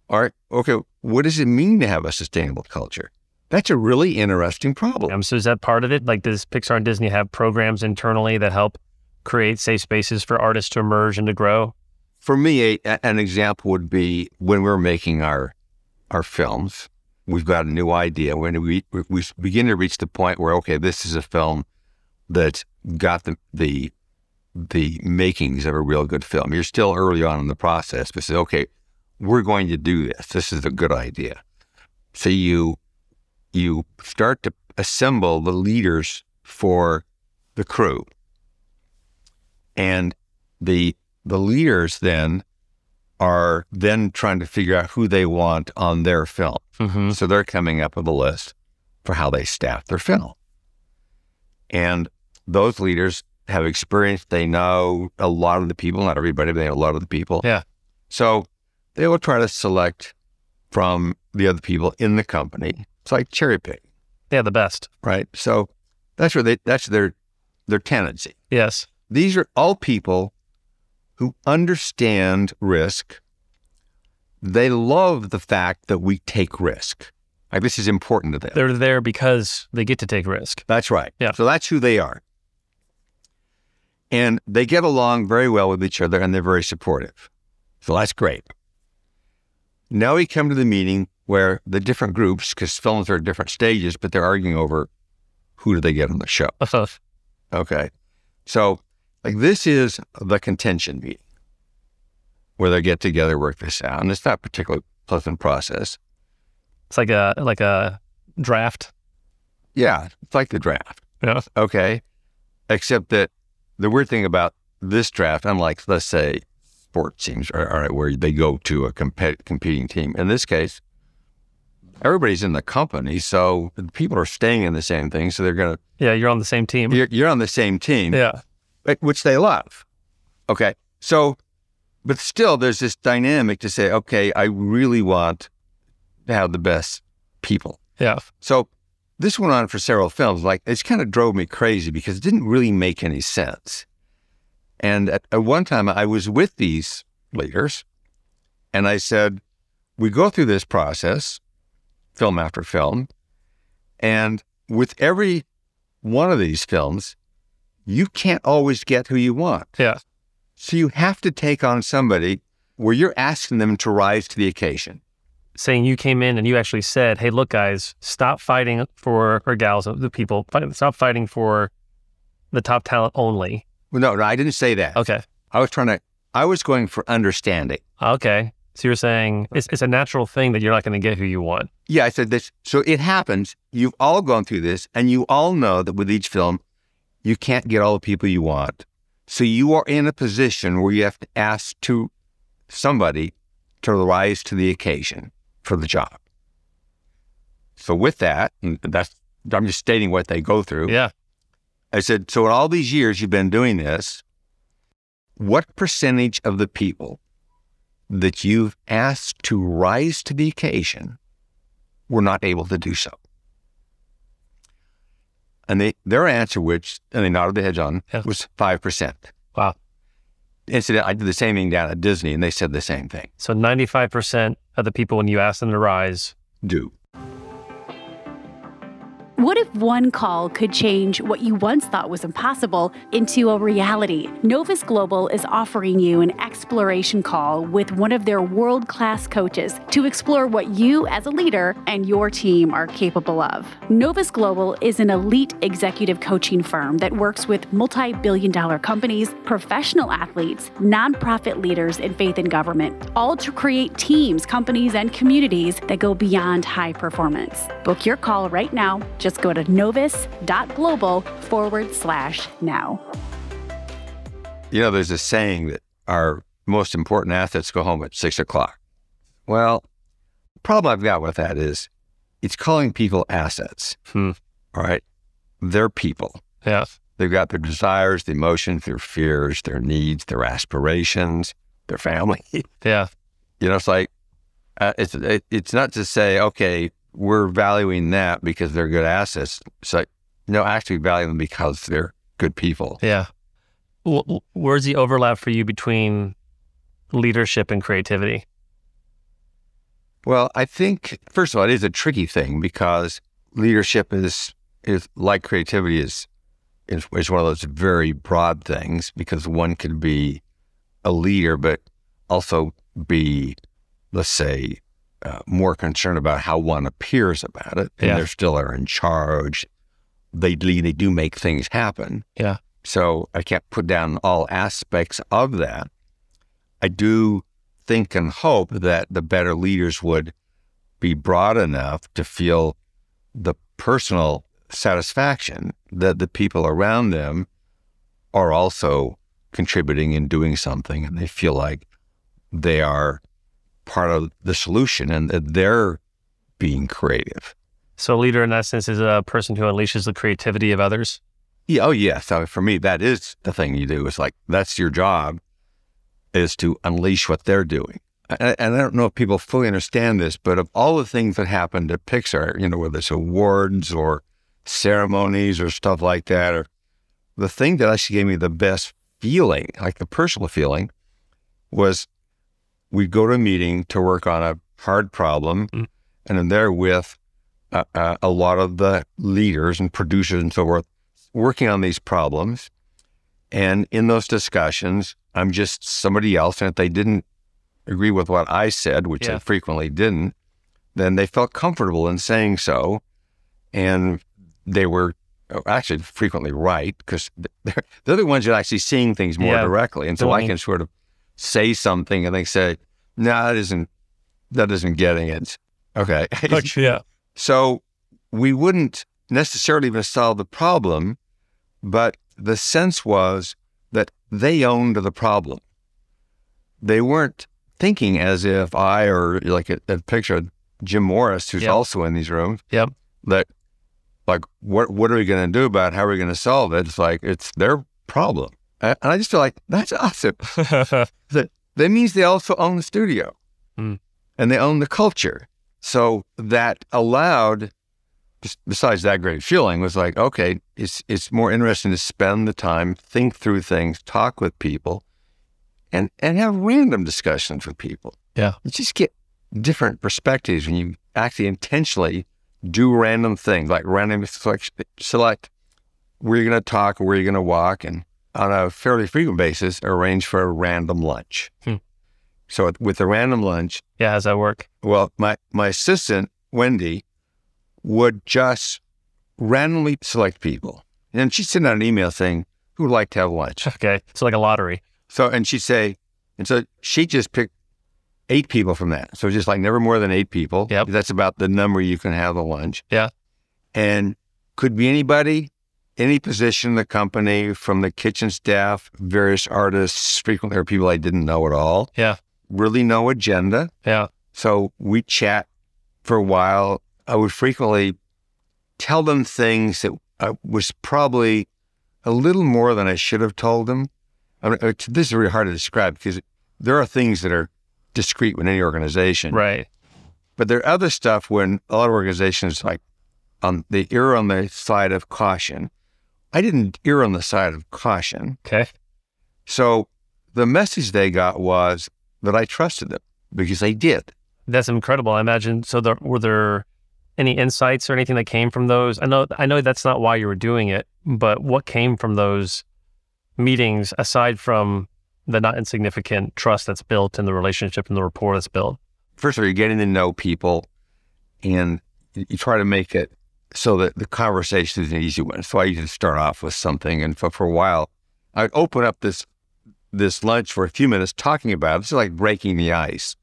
All right, okay, what does it mean to have a sustainable culture? That's a really interesting problem. Um, so is that part of it? Like, does Pixar and Disney have programs internally that help create safe spaces for artists to emerge and to grow? For me, a, an example would be when we're making our our films. We've got a new idea. When we we begin to reach the point where okay, this is a film that's got the the the makings of a real good film. You're still early on in the process, but say, okay, we're going to do this. This is a good idea. So you you start to assemble the leaders for the crew. And the the leaders then are then trying to figure out who they want on their film. Mm-hmm. So they're coming up with a list for how they staff their film. And those leaders have experience. They know a lot of the people, not everybody, but they know a lot of the people. Yeah. So they will try to select from the other people in the company. It's like cherry picking, Yeah, the best. right? So that's where they that's their their tendency. Yes. These are all people who understand risk. They love the fact that we take risk. Like this is important to them. They're there because they get to take risk. That's right. Yeah. So that's who they are. And they get along very well with each other and they're very supportive. So that's great. Now we come to the meeting where the different groups, because films are at different stages, but they're arguing over who do they get on the show. Okay. So, like, this is the contention meeting where they get together, work this out. And it's not a particularly pleasant process. It's like a like a draft. Yeah. It's like the draft. Yeah. Okay. Except that the weird thing about this draft, unlike, let's say, sports teams, all right, where they go to a compet- competing team, in this case, everybody's in the company. So people are staying in the same thing. So they're going to, Yeah, you're on the same team. you're, you're on the same team. Yeah. which they love. Okay. So, but still, there's this dynamic to say, okay, I really want to have the best people. Yeah. So, this went on for several films. Like, it's kind of drove me crazy because it didn't really make any sense. And at, at one time, I was with these leaders and I said, we go through this process, film after film, and with every one of these films, you can't always get who you want. Yeah. So you have to take on somebody where you're asking them to rise to the occasion. Saying you came in and you actually said, "Hey, look, guys, stop fighting for or gals, the people, fight- stop fighting for the top talent only." Well, no, no, I didn't say that. Okay. I was trying to, I was going for understanding. Okay. So you're saying it's, it's a natural thing that you're not going to get who you want. Yeah, I said this. So it happens. You've all gone through this, and you all know that with each film, you can't get all the people you want. So you are in a position where you have to ask to somebody to rise to the occasion for the job. So with that, and that's I'm just stating what they go through. Yeah. I said, so in all these years you've been doing this, what percentage of the people that you've asked to rise to the occasion were not able to do so? And they, their answer, which, and they nodded their heads on, Yeah. was 5%. Wow. Incident, I did the same thing down at Disney and they said the same thing. So 95% of the people, when you ask them to rise, Do. What if one call could change what you once thought was impossible into a reality? Novus Global is offering you an exploration call with one of their world class coaches to explore what you as a leader and your team are capable of. Novus Global is an elite executive coaching firm that works with multi billion dollar companies, professional athletes, nonprofit leaders, and faith in government, all to create teams, companies, and communities that go beyond high performance. Book your call right now. Just go to novus.global forward slash now. You know, there's a saying that our most important assets go home at six o'clock. Well, the problem I've got with that is it's calling people assets. Hmm. All right. They're people. Yes. They've got their desires, their emotions, their fears, their needs, their aspirations, their family. yeah, you know, it's like uh, it's it, it's not to say okay we're valuing that because they're good assets. It's like no, actually value them because they're good people. Yeah. Wh- Where's the overlap for you between leadership and creativity? Well, I think first of all, it is a tricky thing because leadership is is like creativity is is, is one of those very broad things because one could be a leader, but also be, let's say, uh, more concerned about how one appears about it, and Yeah. they still are in charge. They they do make things happen. Yeah. So I can't put down all aspects of that. I do think and hope that the better leaders would be broad enough to feel the personal satisfaction that the people around them are also contributing and doing something and they feel like they are part of the solution and that they're being creative. So, a leader in essence is a person who unleashes the creativity of others. Yeah, oh yeah. So for me, that is the thing you do. It's like that's your job, is to unleash what they're doing. And and I don't know if people fully understand this, but of all the things that happened at Pixar, you know, whether it's awards or ceremonies or stuff like that, or the thing that actually gave me the best feeling, like the personal feeling, was we'd go to a meeting to work on a hard problem, Mm. and I'm there with uh, uh, a lot of the leaders and producers and so forth working on these problems. And in those discussions, I'm just somebody else. And if they didn't agree with what I said, which Yeah. they frequently didn't, then they felt comfortable in saying so. And they were uh, actually frequently right because they're, they're the ones that are actually seeing things more Yeah. directly. And so I can sort of say something and they say, no, that isn't, that isn't getting it. Okay. yeah. So we wouldn't necessarily even solve the problem, but the sense was that they owned the problem. They weren't thinking as if I or like a, a picture of Jim Morris, who's Yep. also in these rooms, Yep. that like what what are we going to do about it? how are we going to solve it? It's like it's their problem, and and I just feel like that's awesome. that that means they also own the studio Hmm. and they own the culture. So that allowed, bes- besides that great feeling, was like, okay, it's it's more interesting to spend the time, think through things, talk with people, and and have random discussions with people. Yeah. you just get different perspectives when you actually intentionally do random things, like random select, select where you're going to talk where you're going to walk, and on a fairly frequent basis, arrange for a random lunch. Hmm. So with the random lunch, yeah. How's that work? well, my, my assistant, Wendy, would just randomly select people. And she'd send out an email saying, who would like to have lunch? Okay. So, like a lottery. So, and she'd say, and so she just picked eight people from that. So just like never more than eight people. Yep. That's about the number you can have a lunch. Yeah. And could be anybody, any position in the company, from the kitchen staff, various artists, frequently are people I didn't know at all. Yeah. Really no agenda. Yeah. So we chat for a while. I would frequently tell them things that I was probably a little more than I should have told them. I mean, uh, this is really hard to describe because there are things that are discreet within any organization, Right. but there are other stuff when a lot of organizations like on the ear on the side of caution. I didn't err on the side of caution. Okay. So the message they got was that I trusted them because they did. That's incredible. I imagine. So, there, were there any insights or anything that came from those? I know. I know that's not why you were doing it, but what came from those meetings aside from the not insignificant trust that's built in the relationship and the rapport that's built? first of all, you're getting to know people and you try to make it so that the conversation is an easy one. So I usually start off with something. And for, for a while, I'd open up this this lunch for a few minutes talking about it. is like breaking the ice,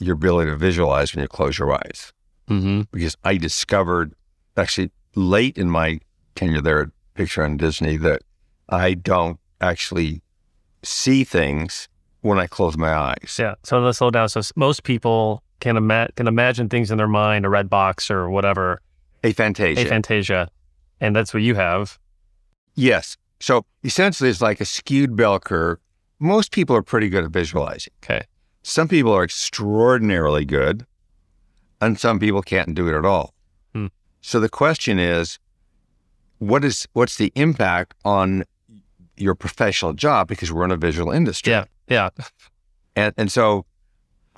your ability to visualize when you close your eyes. Mm-hmm. Because I discovered actually late in my tenure there at Pixar on Disney that I don't actually see things when I close my eyes. Yeah. So let's slow down. So most people can ima- can imagine things in their mind, a red box or whatever, Aphantasia. aphantasia, and that's what you have. Yes. So essentially, it's like a skewed bell curve. Most people are pretty good at visualizing. Okay. Some people are extraordinarily good, and some people can't do it at all. Hmm. So the question is, what is what's the impact on your professional job because we're in a visual industry? Yeah. Yeah. And and so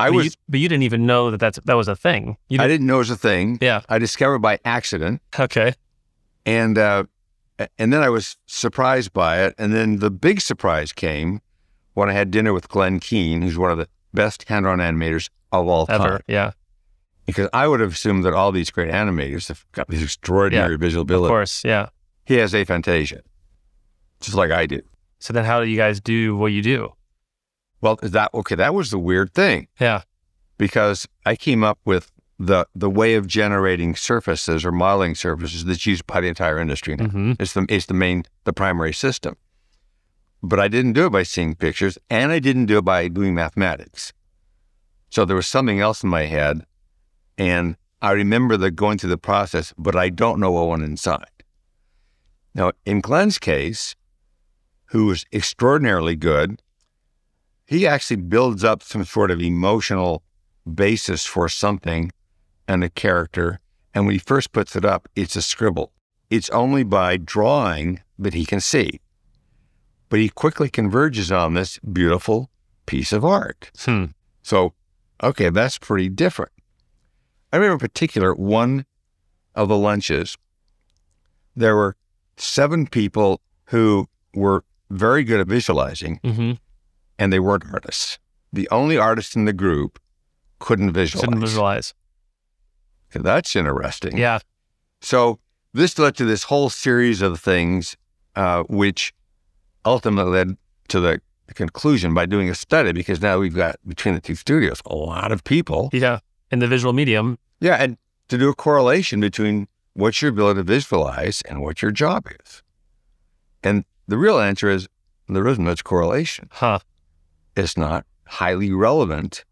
I but was you, but you didn't even know that that's, that was a thing. You I didn't, didn't know it was a thing. Yeah. I discovered by accident. okay. and uh, and then I was surprised by it. And then the big surprise came when I had dinner with Glen Keane, who's one of the best hand-drawn animators of all time. Ever. Yeah. Because I would have assumed that all these great animators have got these extraordinary visual abilities. Of course. Yeah. He has aphantasia, just like I do. So then how do you guys do what you do? Well, that okay? That was the weird thing Yeah. because I came up with the the way of generating surfaces or modeling surfaces that's used by the entire industry now. hmm It's the it's the main the primary system. But I didn't do it by seeing pictures, and I didn't do it by doing mathematics. So there was something else in my head, and I remember the going through the process, but I don't know what went inside. Now, in Glen's case, who was extraordinarily good, he actually builds up some sort of emotional basis for something and a character. And when he first puts it up, it's a scribble. It's only by drawing that he can see. But he quickly converges on this beautiful piece of art. Hmm. So, okay, that's pretty different. I remember in particular one of the lunches, there were seven people who were very good at visualizing, hmm and they weren't artists. The only artist in the group couldn't visualize. Couldn't visualize. That's interesting. Yeah. So this led to this whole series of things, uh, which ultimately led to the conclusion by doing a study because now we've got between the two studios a lot of people. Yeah. In the visual medium. Yeah, and to do a correlation between what's your ability to visualize and what your job is. And the real answer is there isn't much correlation. Huh. It's not highly relevant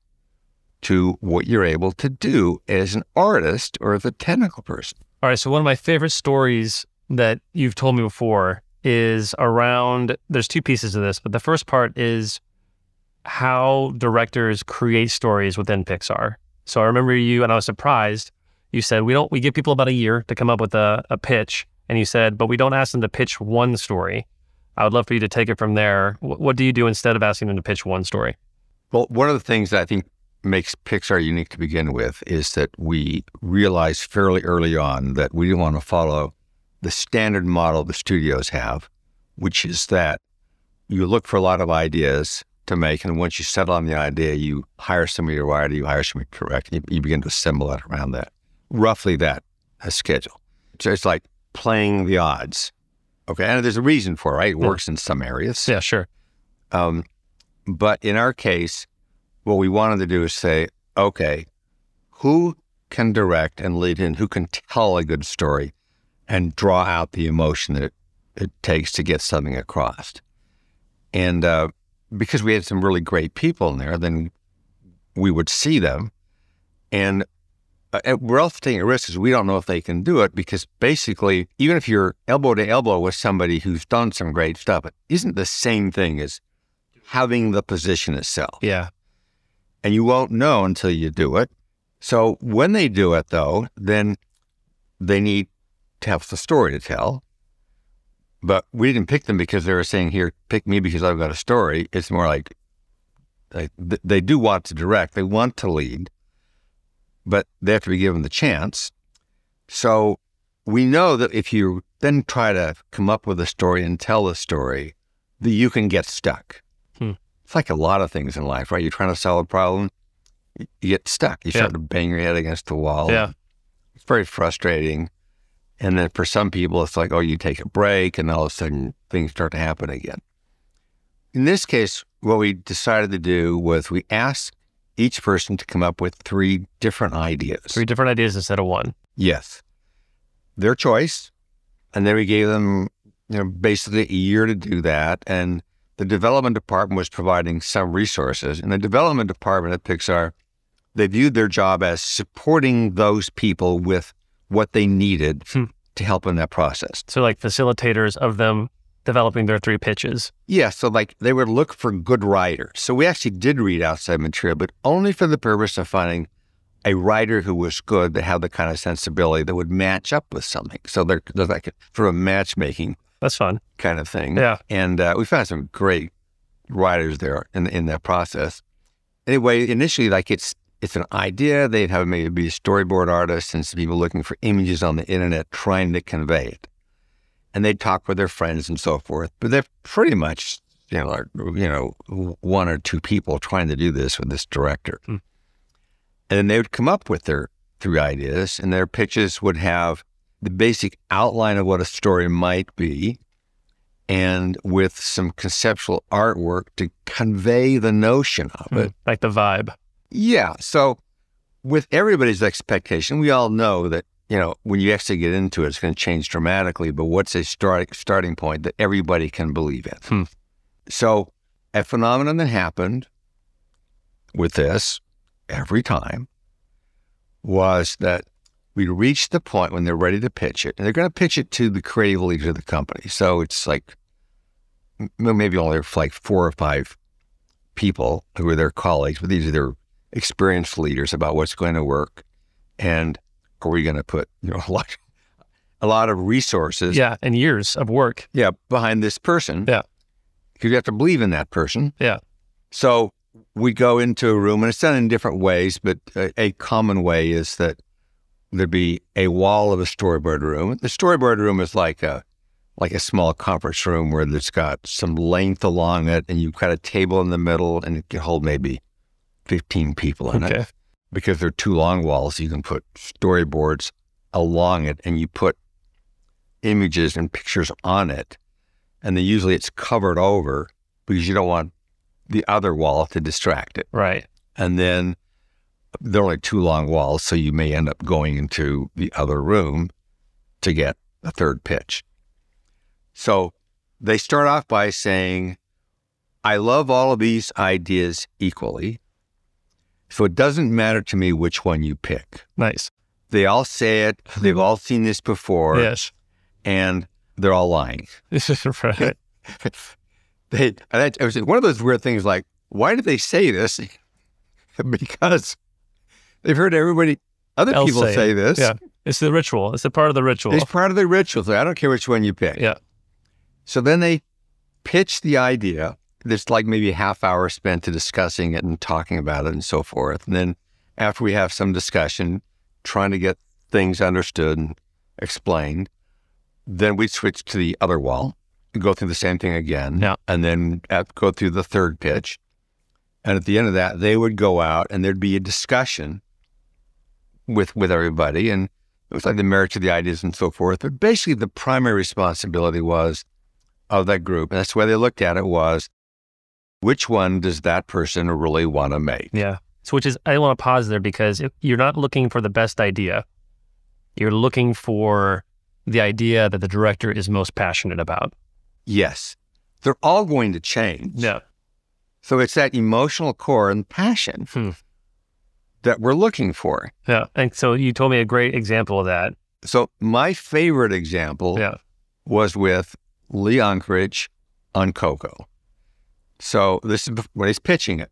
to what you're able to do as an artist or as a technical person. All right. So one of my favorite stories that you've told me before is around there's two pieces of this, but the first part is how directors create stories within Pixar. So I remember you and I was surprised. You said we don't we give people about a year to come up with a, a pitch. And you said, but we don't ask them to pitch one story. I would love for you to take it from there. What, do you do instead of asking them to pitch one story? Well, one of the things that I think makes Pixar unique to begin with is that we realized fairly early on that we didn't want to follow the standard model the studios have, which is that you look for a lot of ideas to make, and once you settle on the idea, you hire somebody to write it, you hire somebody to direct, and you, you begin to assemble it around that. Roughly that a schedule. So it's like playing the odds. Okay, and there's a reason for it, right? It Yeah. works in some areas. Yeah, sure. Um, but in our case, what we wanted to do is say, okay, who can direct and lead in, who can tell a good story and draw out the emotion that it, it takes to get something across? And uh, because we had some really great people in there, then we would see them. And uh, and we're also taking a risk because we don't know if they can do it because basically, even if you're elbow to elbow with somebody who's done some great stuff, it isn't the same thing as having the position itself. Yeah. And you won't know until you do it. So when they do it, though, then they need to have the story to tell. But we didn't pick them because they were saying, here, pick me because I've got a story. It's more like they, they do want to direct, they want to lead, but they have to be given the chance. So we know that if you then try to come up with a story and tell a story, that you can get stuck. Hmm. It's like a lot of things in life, right? You're trying to solve a problem, you get stuck. You Yeah. start to bang your head against the wall. Yeah. It's very frustrating. And then for some people, it's like, oh, you take a break, and all of a sudden things start to happen again. In this case, what we decided to do was we asked each person to come up with three different ideas. Three different ideas instead of one. Yes. Their choice. And then we gave them, you know, basically a year to do that. And the development department was providing some resources. And the development department at Pixar, they viewed their job as supporting those people with what they needed Hmm. to help in that process. So like facilitators of them developing their three pitches. Yeah, so like they would look for good writers. So we actually did read outside material, but only for the purpose of finding a writer who was good that had the kind of sensibility that would match up with something. So they're like for a matchmaking That's fun. kind of thing. Yeah. And uh, we found some great writers there in in that process. Anyway, initially, like it's it's an idea. They'd have maybe be a storyboard artist and some people looking for images on the internet trying to convey it. And they'd talk with their friends and so forth. But they're pretty much, you know, like, you know, one or two people trying to do this with this director. Hmm. And then they would come up with their three ideas, and their pitches would have the basic outline of what a story might be, and with some conceptual artwork to convey the notion of it. Mm, Like the vibe. Yeah. So, with everybody's expectation, we all know that you know when you actually get into it, it's going to change dramatically. But what's a start, starting point that everybody can believe in? Hmm. So, a phenomenon that happened with this every time was that we reached the point when they're ready to pitch it, and they're going to pitch it to the creative leader of the company. So it's like maybe only like four or five people who are their colleagues, but these are their experienced leaders about what's going to work, and are we going to put you know a lot, a lot of resources, Yeah. And years of work. yeah, behind this person, Yeah. because you have to believe in that person, Yeah. So we go into a room, and it's done in different ways, but a, a common way is that there'd be a wall of a storyboard room. The storyboard room is like a like a small conference room where there's got some length along it, and you've got a table in the middle, and it can hold maybe fifteen people in Okay. it. Because they're two long walls, you can put storyboards along it, and you put images and pictures on it, and then usually it's covered over because you don't want the other wall to distract it. Right. And then there are only two long walls, so you may end up going into the other room to get a third pitch. So they start off by saying, I love all of these ideas equally. So it doesn't matter to me which one you pick. Nice. They all say it, they've hmm. all seen this before, Yes. and they're all lying. This is right. they and that, it was one of those weird things like why did they say this because they've heard everybody other Else people say say, this Yeah. It's the ritual. It's a part of the ritual. it's part of the ritual so i don't care which one you pick Yeah. so then they pitch the idea there's like maybe a half hour spent to discussing it and talking about it and so forth. And then after we have some discussion trying to get things understood and explained then we switch to the other wall go through the same thing again Yeah. and then at, go through the third pitch. And at the end of that they would go out and there'd be a discussion with with everybody. And it was like the merits of the ideas and so forth. But basically the primary responsibility was of that group. And that's the way they looked at it was which one does that person really want to make Yeah. So, which is, I want to pause there because if you're not looking for the best idea. You're looking for the idea that the director is most passionate about. yes they're all going to change Yeah. so it's that emotional core and passion Hmm. that we're looking for Yeah. And so you told me a great example of that. so my favorite example Yeah. was with Lee Unkrich on Coco. So this is when he's pitching it.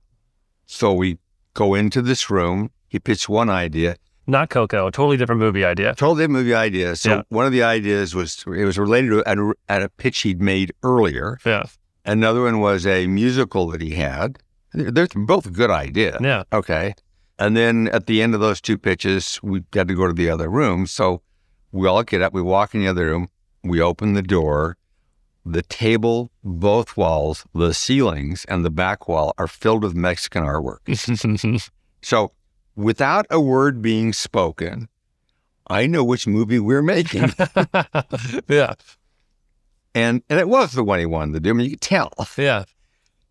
So we go into this room. He pitched one idea, Not Coco, a totally different movie idea. told him movie idea. So Yeah. one of the ideas was it was related to a, at a pitch he'd made earlier. Yeah. Another one was a musical that he had. They're both good ideas. Yeah. Okay. And then at the end of those two pitches, we had to go to the other room. So we all get up, we walk in the other room, we open the door. The table, both walls, the ceilings, and the back wall are filled with Mexican artwork. So without a word being spoken, I know which movie we're making. yeah. and and it was the one he wanted to do. I mean, you could tell. Yeah.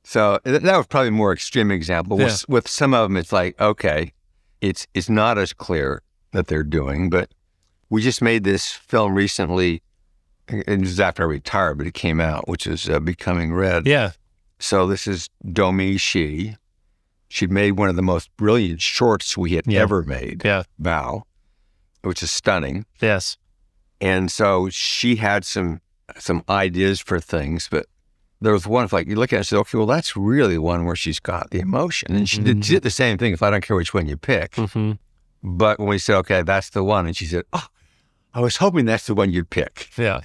So that was probably a more extreme example. With, with some of them, it's like, okay, it's it's not as clear that they're doing, but we just made this film recently. It was after I retired, but it came out, which is uh, Becoming Red. Yeah. So this is Domee Shi. She'd made one of the most brilliant shorts we had Yeah. ever made, Yeah. Bao, which is stunning. Yes. And so she had some some ideas for things, but there was one like you look at it and say, okay, well that's really one where she's got the emotion, and she, did, she did the same thing. If I don't care which one you pick, hmm But when we said, okay, that's the one, and she said, oh, I was hoping that's the one you'd pick. Yeah.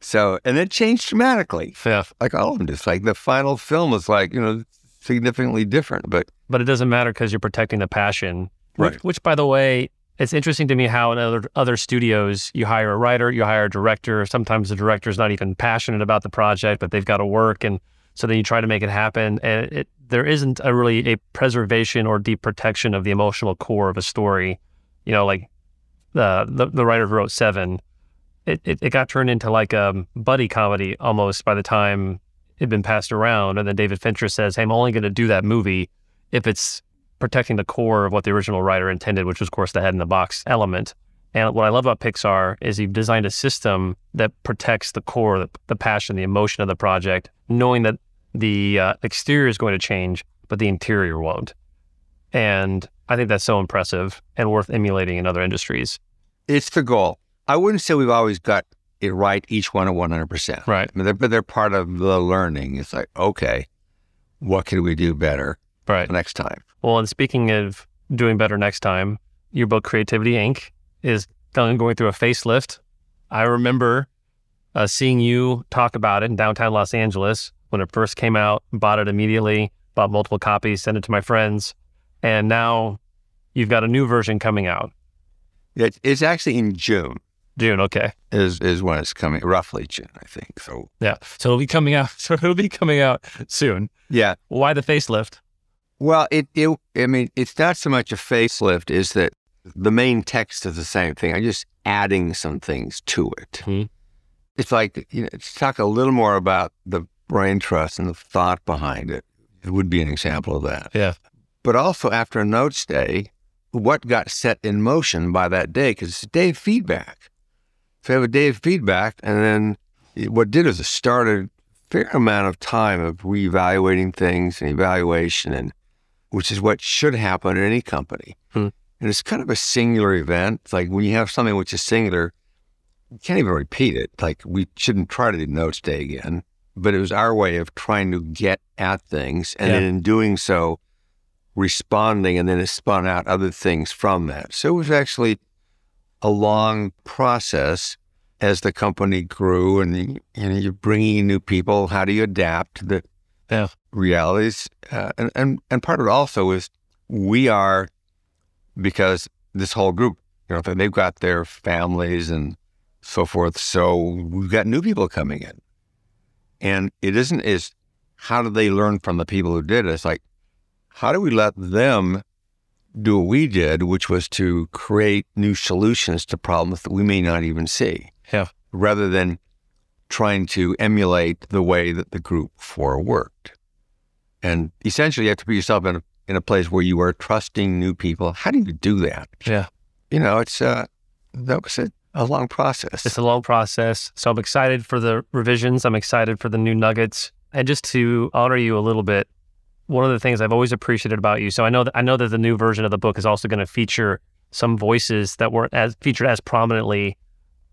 So, and it changed dramatically. Yeah. Like all of them, just like the final film was like, you know, significantly different. But But it doesn't matter because you're protecting the passion. Which, Right. which, by the way, it's interesting to me how in other other studios you hire a writer, you hire a director. Sometimes the director's not even passionate about the project, but they've got to work, and so then you try to make it happen. And it, there isn't a really a preservation or deep protection of the emotional core of a story. You know, like the the, the writer who wrote Seven, it, it it got turned into like a buddy comedy almost by the time it'd been passed around. And then David Fincher says, "Hey, I'm only going to do that movie if it's protecting the core of what the original writer intended, which was, of course, the head in the box element. And what I love about Pixar is you've designed a system that protects the core, the, the passion, the emotion of the project, knowing that the uh, exterior is going to change, but the interior won't. And I think that's so impressive and worth emulating in other industries. it's the goal. I wouldn't say we've always got it right, each one at 100%. Right. I mean, they're, but they're part of the learning. It's like, okay, what can we do better Right. next time? Well, and speaking of doing better next time, your book Creativity Inc. is going going through a facelift. I remember uh, seeing you talk about it in downtown Los Angeles when it first came out. Bought it immediately. Bought multiple copies. Sent it to my friends, and now you've got a new version coming out. It's actually in June June. Okay. is, is when it's coming, roughly June, I think. So, Yeah. So it'll be coming out. So it'll be coming out soon. yeah. Why the facelift? Well, it, it, I mean, it's not so much a facelift, is that the main text is the same thing. I'm just adding some things to it. Hmm. It's like, you know, to talk a little more about the brain trust and the thought behind it. It would be an example of that. Yeah. But also after a notes day, what got set in motion by that day, because it's a day of feedback. So have a day of feedback, and then what did is it started a fair amount of time of reevaluating things and evaluation, and which is what should happen in any company. Hmm. And it's kind of a singular event. It's like when you have something which is singular, you can't even repeat it. Like we shouldn't try to do notes day again, but it was our way of trying to get at things, and Yeah. in doing so, responding, and then it spun out other things from that. So it was actually a long process as the company grew, and know, you're bringing new people. How do you adapt to the Yeah. realities? Uh, and, and and part of it also is we are because this whole group, you know, they've got their families and so forth. So we've got new people coming in, and it isn't as how do they learn from the people who did it? It's like how do we let them do what we did, which was to create new solutions to problems that we may not even see, Yeah. rather than trying to emulate the way that the group before worked. And essentially, you have to put yourself in a, in a place where you are trusting new people. How do you do that? Yeah. You know, it's uh, that was a, a long process. It's a long process. So I'm excited for the revisions. I'm excited for the new nuggets. And just to honor you a little bit, one of the things I've always appreciated about you. So I know that I know that the new version of the book is also going to feature some voices that weren't as featured as prominently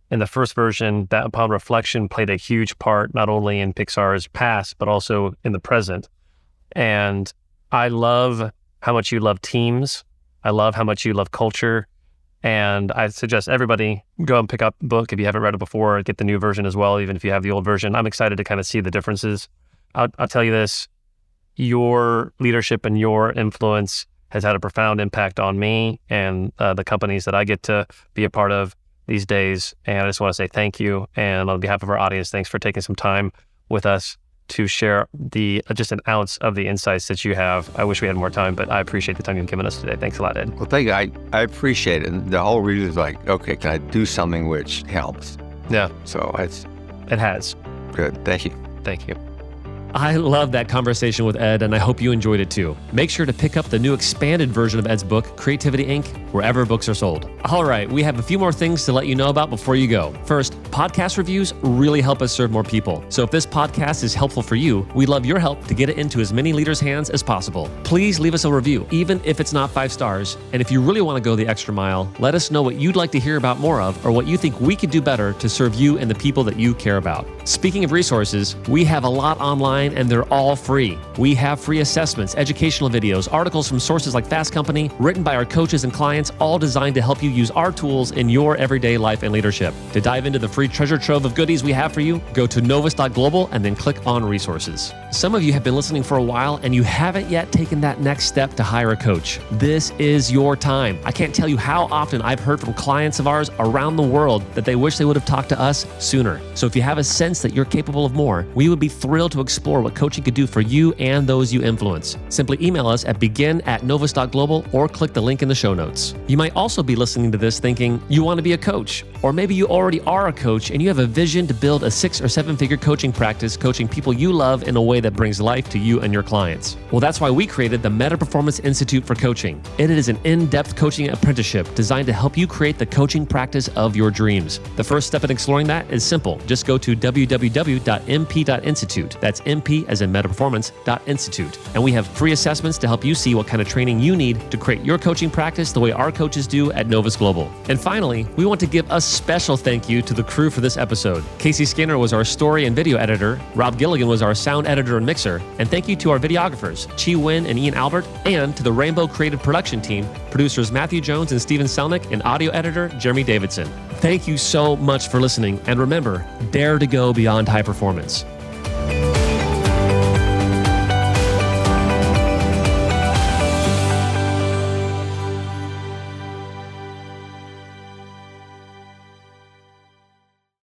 in the first version. That upon reflection played a huge part not only in Pixar's past but also in the present. And I love how much you love teams. I love how much you love culture. And I suggest everybody go and pick up the book if you haven't read it before. Get the new version as well, even if you have the old version. I'm excited to kind of see the differences. I'll, I'll tell you this your leadership and your influence has had a profound impact on me and uh, the companies that I get to be a part of these days. And I just want to say thank you. And on behalf of our audience, thanks for taking some time with us to share the uh, just an ounce of the insights that you have. I wish we had more time, but I appreciate the time you've given us today. Thanks a lot, Ed. well, thank you. I, I appreciate it. And the whole reason is like, okay, can I do something which helps? Yeah, So it's it has. good. Thank you. Thank you. I love that conversation with Ed, and I hope you enjoyed it too. Make sure to pick up the new expanded version of Ed's book, Creativity Inc., wherever books are sold. All right, we have a few more things to let you know about before you go. First, podcast reviews really help us serve more people. So if this podcast is helpful for you, we'd love your help to get it into as many leaders' hands as possible. Please leave us a review, even if it's not five stars. And if you really want to go the extra mile, let us know what you'd like to hear about more of or what you think we could do better to serve you and the people that you care about. Speaking of resources, we have a lot online online and they're all free. We have free assessments, educational videos, articles from sources like Fast Company, written by our coaches and clients, all designed to help you use our tools in your everyday life and leadership. To dive into the free treasure trove of goodies we have for you, go to novus.global and then click on resources. Some of you have been listening for a while and you haven't yet taken that next step to hire a coach. This is your time. I can't tell you how often I've heard from clients of ours around the world that they wish they would have talked to us sooner. So if you have a sense that you're capable of more, we would be thrilled to explore what coaching could do for you and those you influence. Simply email us at begin at novus.global or click the link in the show notes. You might also be listening to this thinking you want to be a coach, or maybe you already are a coach and you have a vision to build a six or seven figure coaching practice coaching people you love in a way that brings life to you and your clients. Well, that's why we created the Meta Performance Institute for Coaching. It is an in depth coaching apprenticeship designed to help you create the coaching practice of your dreams. The first step in exploring that is simple. Just go to www.mp.institute. That's MP as in Meta Performance Institute. And we have free assessments to help you see what kind of training you need to create your coaching practice the way our coaches do at Novus Global. And finally, we want to give a special thank you to the crew for this episode. Casey Skinner was our story and video editor, Rob Gilligan was our sound editor and mixer, and thank you to our videographers, Chi Win and Ian Albert, and to the Rainbow Creative Production team, producers Matthew Jones and Steven Selnick, and audio editor Jeremy Davidson. Thank you so much for listening, and remember, dare to go beyond high performance.